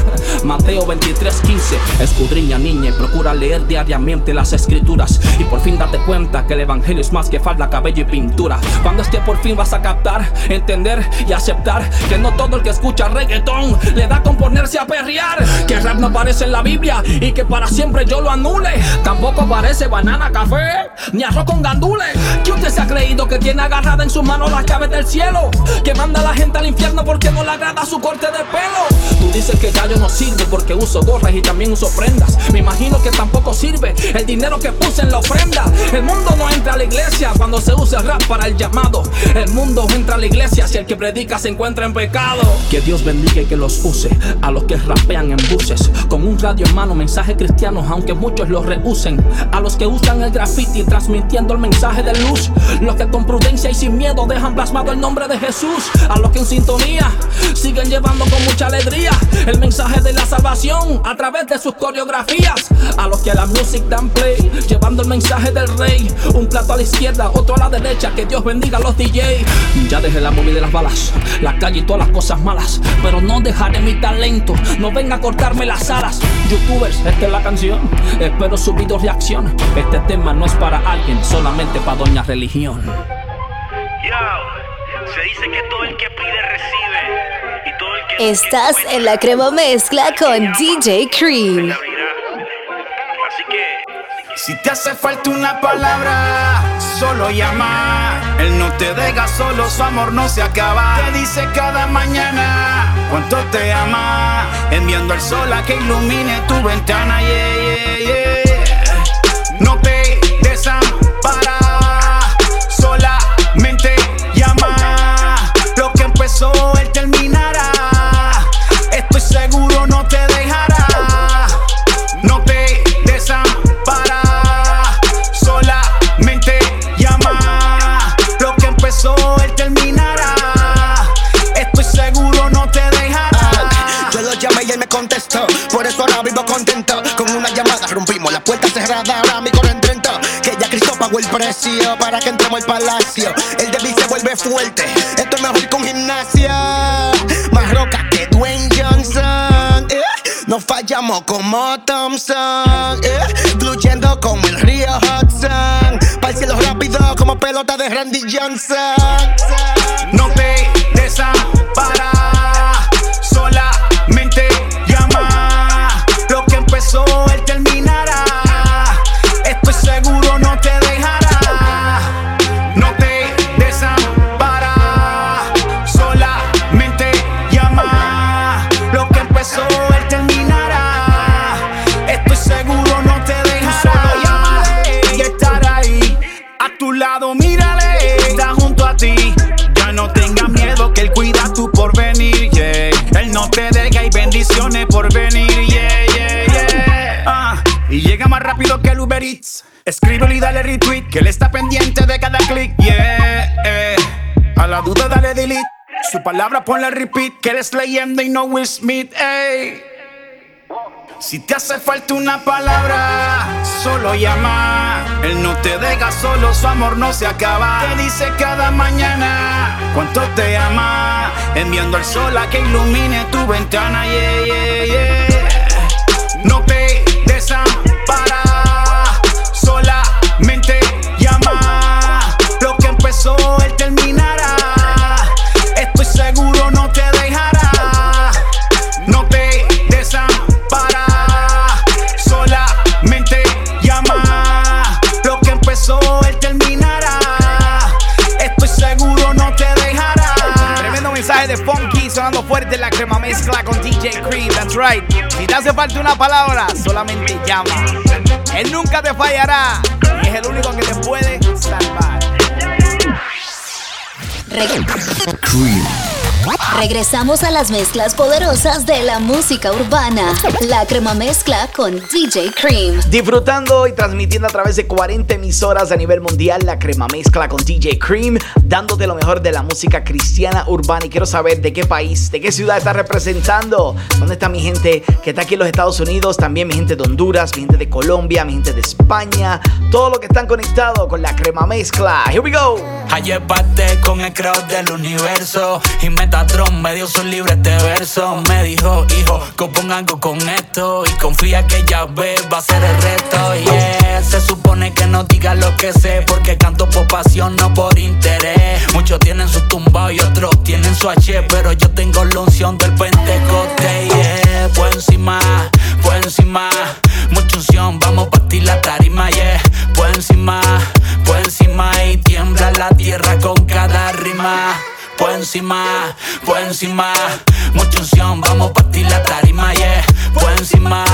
Mateo 23, 15. Escudriña, niña, y procura leer diariamente las escrituras. Y por fin date cuenta que el evangelio es más que falda, cabello y pintura. Cuando es que por fin vas a captar, entender y aceptar que no todo el que escucha reggaetón le da con ponerse a perrear. Que rap no aparece en la Biblia y que para siempre yo lo anule. Tampoco aparece banana, café, ni arroz con gandules. Que usted se ha creído que tiene agarrada en sus manos las llaves del cielo. Que manda a la gente al infierno porque no le agrada su corte de pelo. Tú dices que ya yo no sirve porque uso gorras y también uso prendas. Me imagino que tampoco sirve el dinero que puse en la ofrenda. El mundo no entra a la iglesia cuando se usa el rap para el llamado. El mundo entra a la iglesia si el que predica se encuentra en pecado. Que Dios bendiga y que los use a los que rapean en buses. Con un radio en mano, mensajes cristianos, aunque muchos los rehúsen. A los que usan el graffiti transmitiendo el mensaje de luz. Los que con prudencia y sin miedo dejan plasmado el nombre de Jesús. A los que en sintonía siguen llevando con mucha alegría el mensaje de la salvación a través de sus coreografías. A los que a la music dan play, llevando el mensaje del rey. Un plato a la izquierda, otro a la derecha. Que Dios bendiga a los DJ. Ya dejé la movie de las balas, la calle y todas las cosas malas. Pero no dejaré mi talento, no venga a cortarme las alas. Youtubers, esta es la canción. Espero su video reacción. Este tema no es para alguien, solamente para doña religión. Yo, se dice que todo el que pide recibe. Estás en la crema mezcla con DJ Cream. Si te hace falta una palabra, solo llama. Él no te deja solo, su amor no se acaba. Te dice cada mañana cuánto te ama. Enviando el sol a que ilumine tu ventana. Yeah, yeah, yeah. No te Por eso ahora vivo contento. Con una llamada rompimos la puerta cerrada. Ahora mi Trento. Que ya Cristo pagó el precio para que entremos al palacio. El débil se vuelve fuerte. Esto es mejor con gimnasia. Más roca que Dwayne Johnson. eh. No fallamos como Thompson. eh. Fluyendo como el río Hudson. Para el cielo rápido como pelota de Randy Johnson. No te por venir, yeah, yeah, yeah. Ah, y llega más rápido que el Uber Eats. Escríbelo y dale retweet, que él está pendiente de cada clic, yeah. eh. A la duda dale delete. Su palabra ponle repeat, que eres leyenda y no Will Smith, ey. Si te hace falta una palabra, solo llama. Él no te deja solo, su amor no se acaba. Te dice cada mañana cuánto te ama. Enviando el sol a que ilumine tu ventana, yeah, yeah, yeah. No te right. Si te hace falta una palabra, solamente llama. Él nunca te fallará. Y es el único que te puede salvar. Cream. Regresamos a las mezclas poderosas de la música urbana. La crema mezcla con DJ Cream. Disfrutando y transmitiendo a través de 40 emisoras a nivel mundial la crema mezcla con DJ Cream, dándote lo mejor de la música cristiana urbana. Y quiero saber de qué país, de qué ciudad estás representando. ¿Dónde está mi gente que está aquí en los Estados Unidos? También mi gente de Honduras, mi gente de Colombia, mi gente de España. Todo lo que están conectados con la crema mezcla. Here we go. Ayer parte con el crowd del universo y Metatron me dio su libre este verso. Me dijo, hijo, compon algo con esto y confía que ya ve, va a ser el reto. Yeah, se supone que no diga lo que sé porque canto por pasión, no por interés. Muchos tienen su tumbao y otros tienen su H, pero yo tengo la unción del Pentecoste. Yeah, pues encima, pues encima, mucha unción, vamos a partir la tarima, yeah. Pues encima, pues encima y tiembla la tierra con cada rima. Pues encima, pues encima, mucha unción, vamos a partir la tarima, yeah. Pues encima,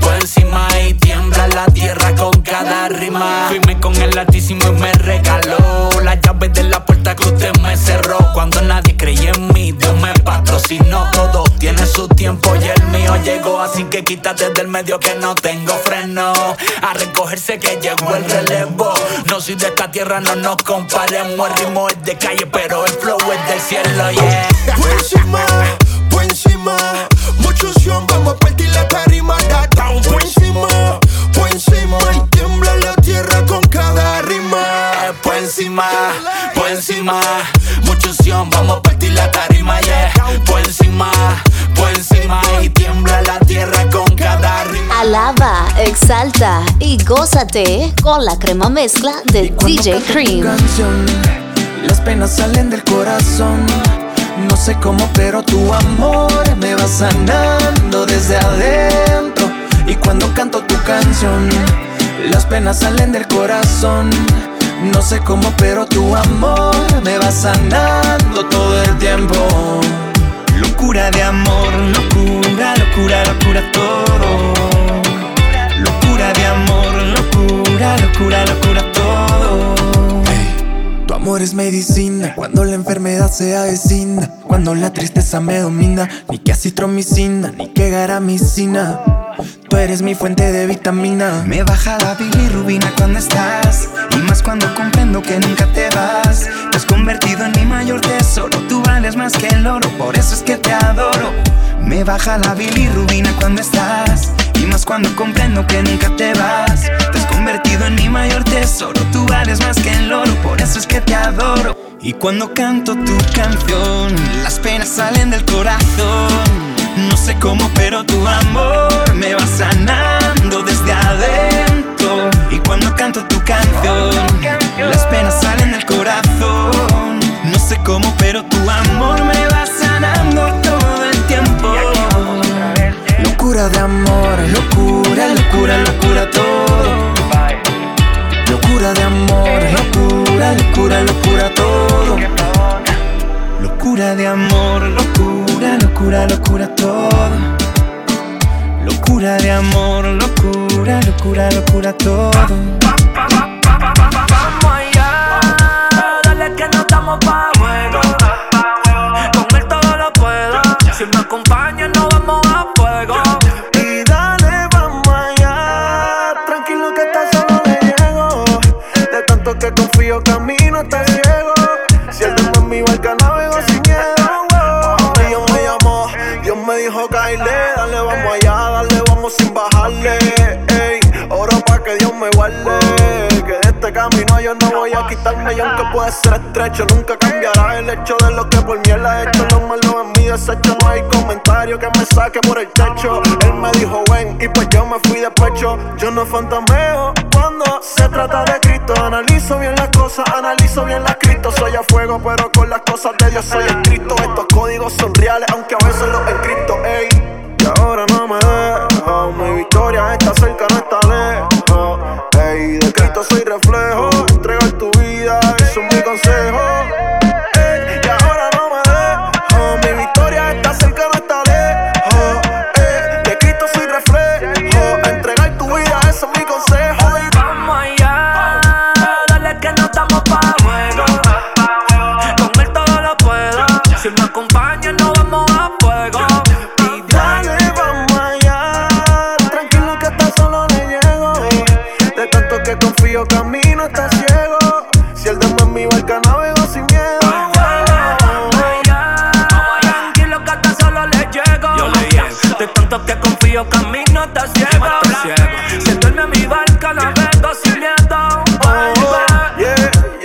pues encima y tiembla la tierra con cada rima. Fuime con el altísimo y me regaló las llaves de la puerta que usted me cerró. Cuando nadie creía en mí, Dios me patrocinó. Todo tiene su tiempo y el mío llegó. Así que quítate del medio que no tengo freno. A recogerse que llegó el relevo. No soy de esta tierra, no nos comparemos. El ritmo es de calle, pero el flow es del cielo, yeah. Por encima, por encima, unción, vamos a partir la tarima, down. Por encima, por encima, y encima, por encima, mucha unción, vamos a partir la tarima, yeah. Por encima, por encima, y tiembla la tierra con cada rima. Alaba, exalta y gózate con la crema mezcla de DJ Cream. canción, las penas salen del corazón. No sé cómo, pero tu amor me va sanando desde adentro. Y cuando canto tu canción, las penas salen del corazón. No sé cómo, pero tu amor me va sanando todo el tiempo. Locura de amor, locura, locura, locura todo. Locura de amor, locura, locura, locura todo. Tu amor es medicina cuando la enfermedad se avecina. Cuando la tristeza me domina, ni que acitromicina, ni que garamicina. Tú eres mi fuente de vitamina. Me baja la bilirrubina cuando estás Y más cuando comprendo que nunca te vas. Te has convertido en mi mayor tesoro Tú vales más que el oro, por eso es que te adoro. Me baja la bilirrubina cuando estás Y más cuando comprendo que nunca te vas. Te has convertido en mi mayor tesoro Tú vales más que el oro, por eso es que te adoro. Y cuando canto tu canción Las penas salen del corazón no sé cómo, pero tu amor me va sanando desde adentro. Y cuando canto tu canción, las penas salen del corazón. No sé cómo, pero tu amor me va sanando todo el tiempo. Locura de amor, locura, locura, locura todo. Locura de amor, locura, locura, locura todo. Locura de amor, locura, locura, locura todo. Locura de amor, locura, locura, locura todo. Vamos allá, dale que no estamos pa' juego. Con él todo lo puedo. Si me acompañas, no. Y aunque puede ser estrecho, nunca cambiará el hecho de lo que por mí él ha hecho. Lo malo en mi desecho, no hay comentario que me saque por el techo. Él me dijo ven y pues yo me fui de pecho. Yo no fantameo cuando se trata de Cristo. Analizo bien las cosas, analizo bien las Cristo. Soy a fuego, pero con las cosas de Dios soy escrito. Estos códigos son reales, aunque a veces los encripto, ey. Y ahora no me dejo, mi victoria está cerca, no está lejos. Ey, de Cristo soy reflejo, entregar tu es mi consejo. Ciego. Si duerme mi barca, navego sin miedo. Yeah,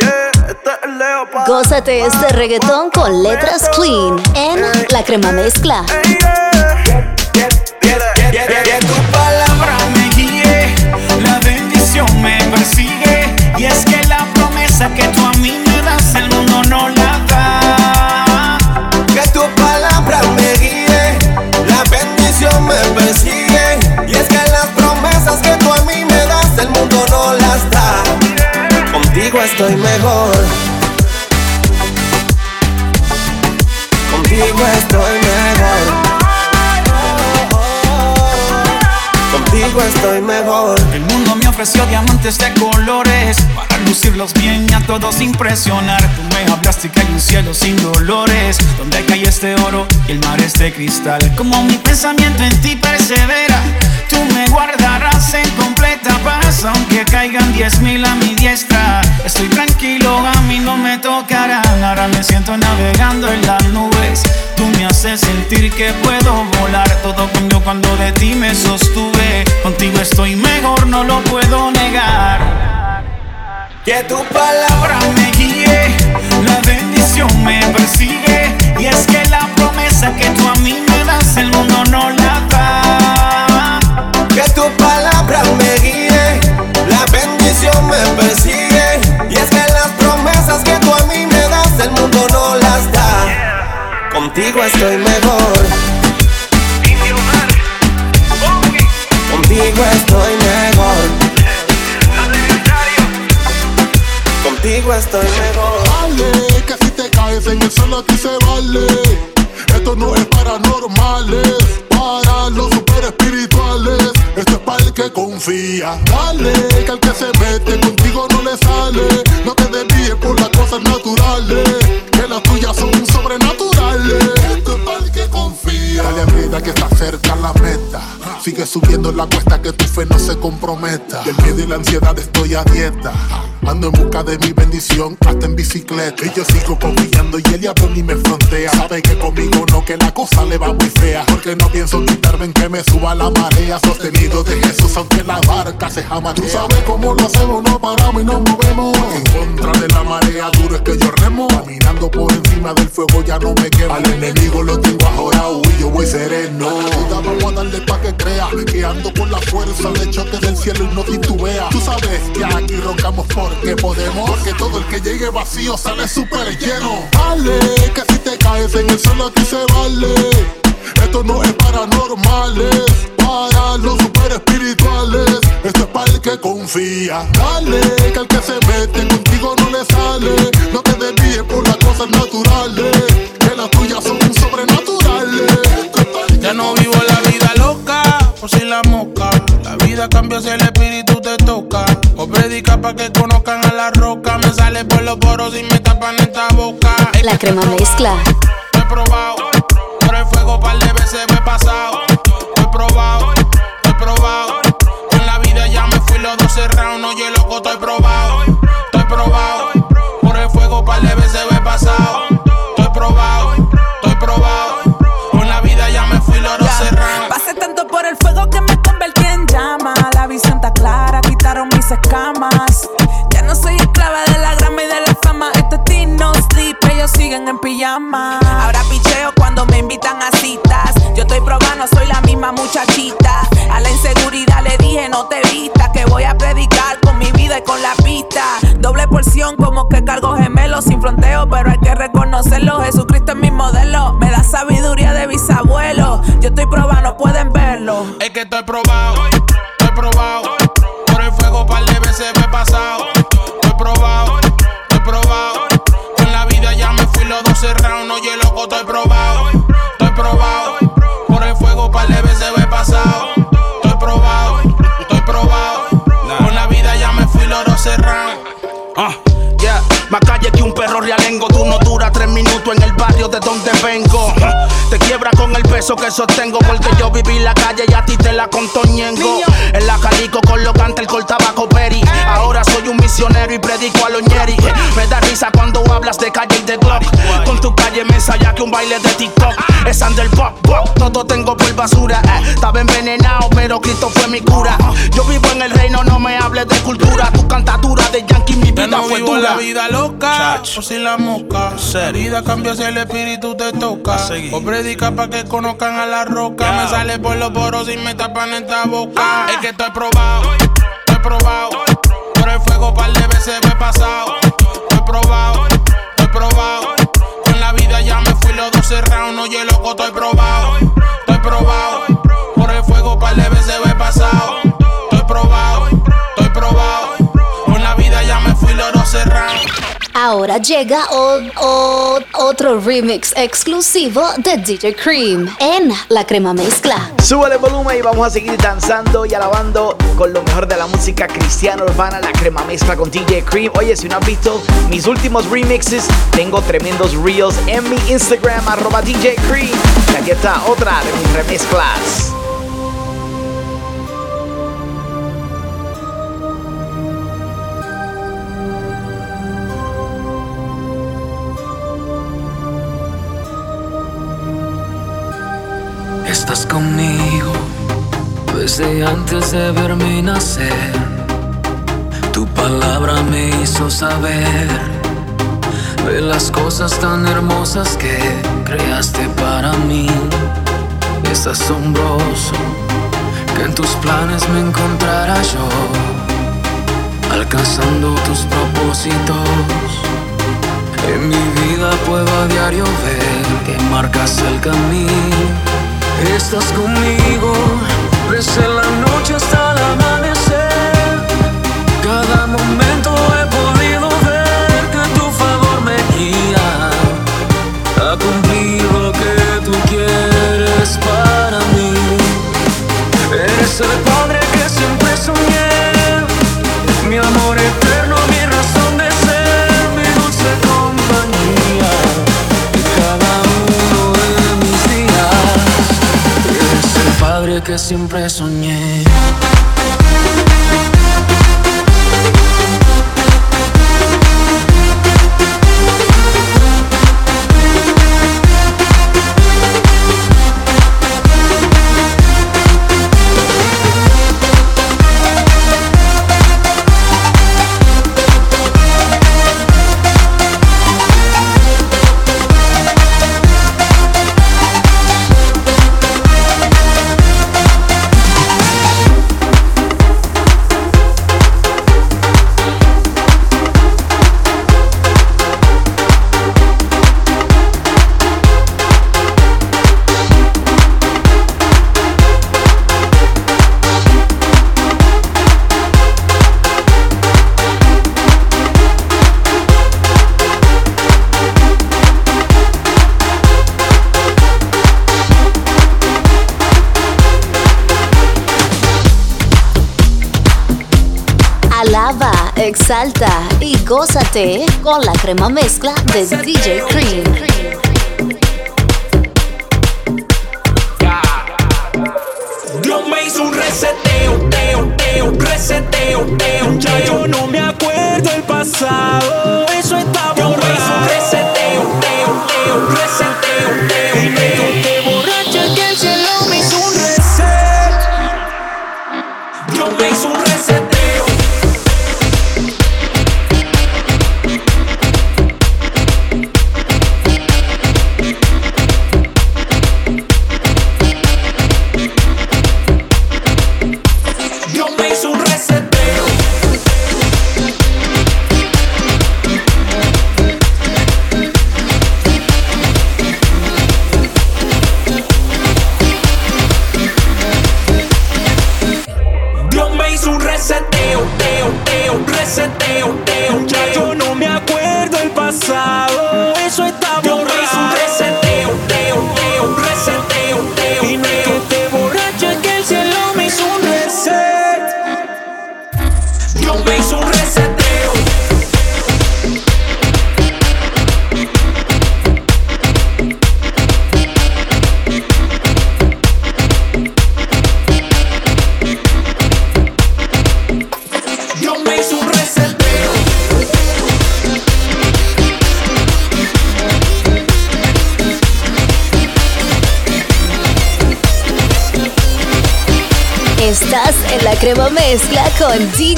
yeah, este es. Gózate este reggaetón con letras clean en La Crema Mezcla. Que tu palabra me guíe, la bendición me persigue. Y es que la promesa que tú a mí Contigo estoy mejor. Contigo estoy Contigo estoy mejor. El mundo me ofreció diamantes de colores para lucirlos bien y a todos impresionar. Tú me hablaste que hay un cielo sin dolores, donde cae este oro y el mar es de cristal. Como mi pensamiento en ti persevera, tú me guardarás en completa paz, aunque caigan diez mil a mi diestra. Estoy tranquilo, a mí no me tocarán. Ahora me siento navegando en las nubes. Tú me haces sentir que puedo volar. Todo cambió cuando de ti me sostuve. Contigo estoy mejor, no lo puedo negar. Que tu palabra me guíe, la bendición me persigue. Y es que la promesa que tú a mí me das, el mundo no la da. Que tu palabra me guíe, la bendición me persigue. Y es que las promesas que tú a mí me das, el mundo no las da. Contigo estoy mejor. Contigo estoy mejor. Contigo estoy mejor. Dale, que si te caes en el suelo a ti se vale. Esto no es paranormales, para los super espirituales. Esto es para el que confía. Dale, que al que se mete contigo no le sale. No te desvíes por las cosas naturales, que las tuyas son sobrenaturales. Confía. Dale vida que está cerca la meta. Sigue subiendo la cuesta que tu fe no se comprometa. Del miedo y la ansiedad estoy a dieta. Ando en busca de mi bendición, hasta en bicicleta. Y yo sigo confiando y el diablo ni me frontea. Sabe que conmigo no, que la cosa le va muy fea. Porque no pienso quitarme en que me suba la marea. Sostenido de Jesús, aunque la barca se jama. Tú sabes cómo lo hacemos, no paramos y nos movemos. En contra de la marea, duro es que yo remo. Caminando por encima del fuego ya no me quemo. Al enemigo lo tengo ahora, y yo voy sereno. Ayuda, vamos a darle pa' que crea que ando con la fuerza de choque del cielo y no titubea. Tú sabes que aquí roncamos porque podemos. Porque todo el que llegue vacío sale súper lleno. Dale, que si te caes en el suelo a ti se vale. Esto no es paranormales, para los super espirituales. Esto es para el que confía. Dale, que al que se mete contigo no le sale. No te desvíes por las cosas naturales, que las tuyas son sobrenaturales. Ya no vivo la vida loca, por si la mosca. La vida cambia si el espíritu te toca. O predica pa' que conozcan a la roca. Me sale por los poros y me tapan esta boca. La Crema Mezcla. He probado, por el fuego par de veces me he pasado. He probado, he probado. En la vida ya me fui los 12 rounds, no yo loco, estoy probado. Estoy probado, por el fuego par de veces me he pasado. Llama. Ahora picheo cuando me invitan a citas. Yo estoy probando, soy la misma muchachita. A la inseguridad le dije no te vista, que voy a predicar con mi vida y con la pista. Doble porción como que cargo gemelos sin fronteo, pero hay que reconocerlo. Jesucristo es mi modelo, me da sabiduría de bisabuelo. Yo estoy probando, pueden verlo. Es que estoy probado, en el barrio de donde vengo. Te quiebra con el peso que sostengo. Porque yo viví la calle y a ti te la contoñengo. En la calico con lo canta el cortabaco peri. Ahora soy un misionero y predico a los ñeri. Me da risa cuando hablas de calle y de Glock. Con tu calle me ensaya que un baile de TikTok. Es under pop, pop. Todo tengo por basura. eh. Estaba envenenado, pero Cristo fue mi cura. Yo vivo en el reino, no me hables de cultura. Tu cantadura de Yankee, mi vida no fue vivo dura. la vida loca, o si la mosca. La vida cambia si el espíritu te toca. O predica pa' que conozcan a la roca. Me sale por los poros y me tapan esta boca. Es que estoy probado, estoy probado. Por el fuego par de veces me he pasado. Estoy probado, estoy probado. Con la vida ya me los 12 rounds. Oye, loco, estoy probado, estoy probado. Por el fuego par de veces he pasado. Estoy probado, estoy probado. La vida ya me fui los 12 rounds. Ahora llega otro remix exclusivo de DJ Cream en La Crema Mezcla. Súbale el volumen y vamos a seguir danzando y alabando con lo mejor de la música cristiana urbana, la crema mezcla con DJ Cream. Oye, si no has visto mis últimos remixes, tengo tremendos reels en mi Instagram, arroba DJ Cream. Y aquí está otra de mis remezclas. Antes de verme nacer. Tu palabra me hizo saber de las cosas tan hermosas que creaste para mí. Es asombroso que en tus planes me encontrara yo, alcanzando tus propósitos. En mi vida puedo a diario ver que marcas el camino. Estás conmigo desde la noche hasta el amanecer. Cada momento he podido ver que tu favor me guía a cumplir lo que tú quieres para mí. Eres el que siempre soñé. Exalta y gózate con la crema mezcla de DJ Cream. Dios me hizo un reseteo, teo, teo, reseteo, teo, Ya yo no me acuerdo el pasado, eso está borrado. Dios me hizo un reseteo, teo, teo, reseteo, teo, Y me toqué borracho que el cielo me hizo un reset. Dios me hizo un reseteo,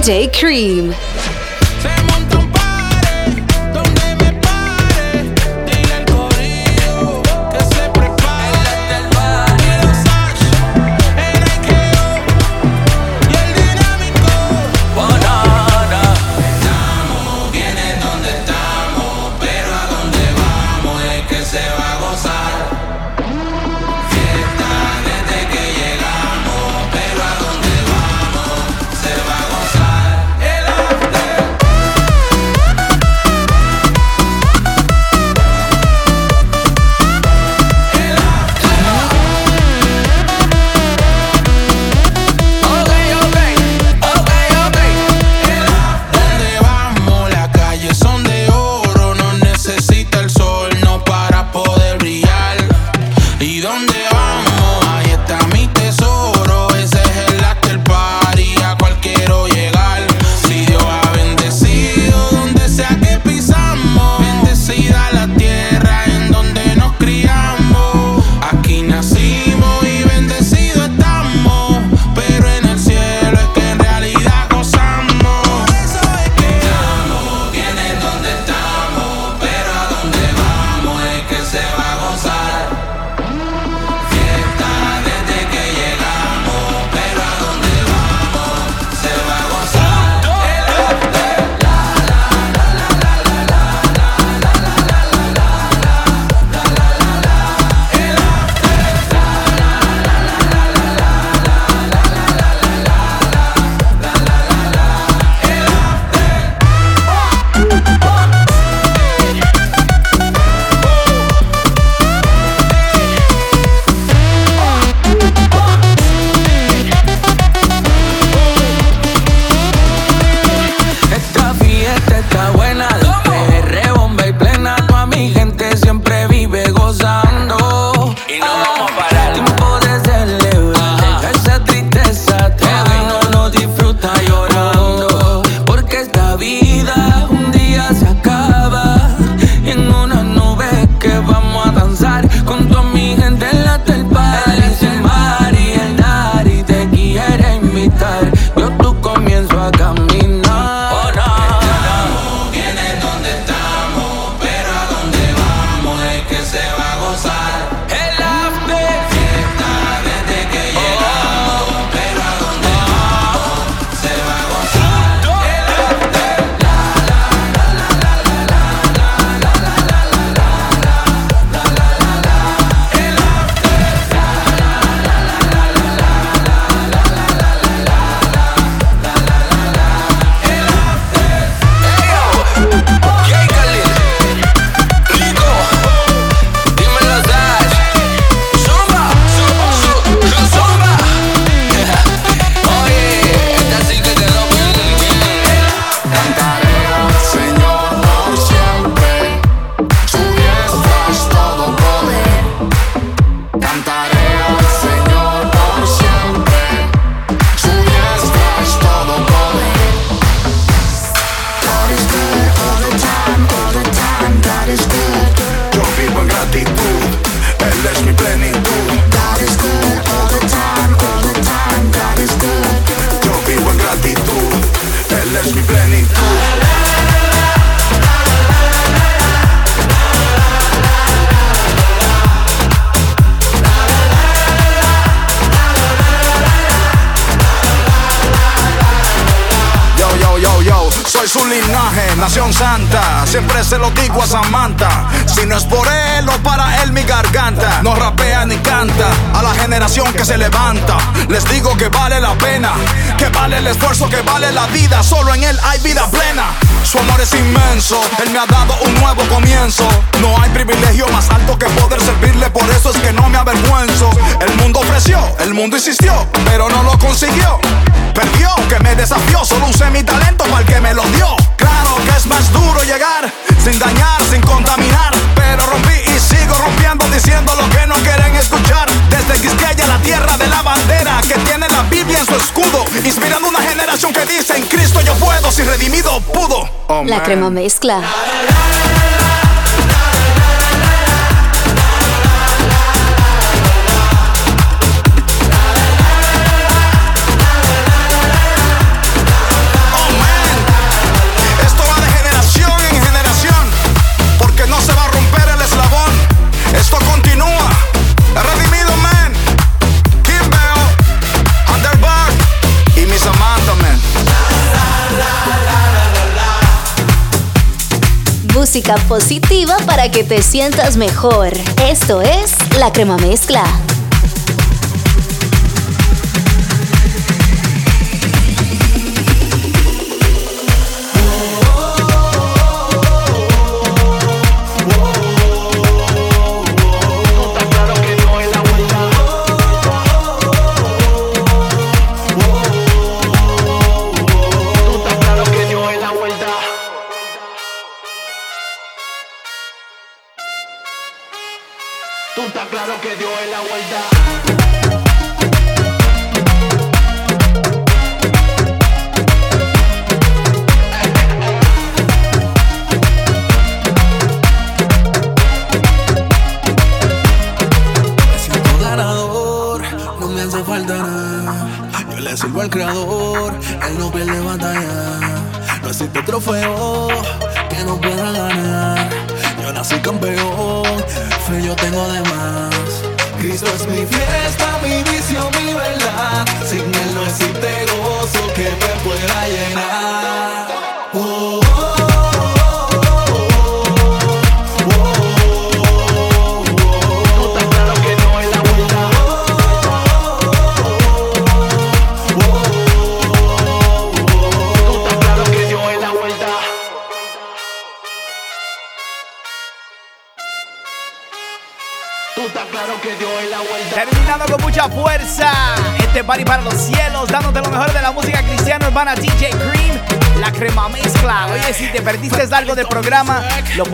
con DJ Cream. sin dañar, sin contaminar. Pero rompí y sigo rompiendo, diciendo lo que no quieren escuchar. Desde Quisqueya, la tierra de la bandera, que tiene la Biblia en su escudo, inspirando una generación que dice: En Cristo yo puedo, si redimido pudo. La crema mezcla. música positiva para que te sientas mejor. Esto es La Crema Mezcla.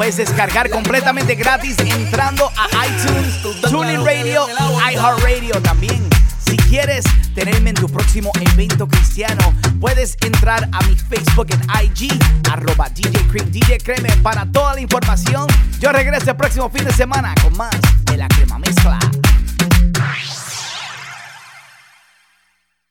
puedes descargar completamente gratis entrando a iTunes, Tuning Radio, iHeartRadio también. Si quieres tenerme en tu próximo evento cristiano, puedes entrar a mi Facebook en IG, arroba DJ Cream DJ Créeme para toda la información. Yo regreso el próximo fin de semana con más.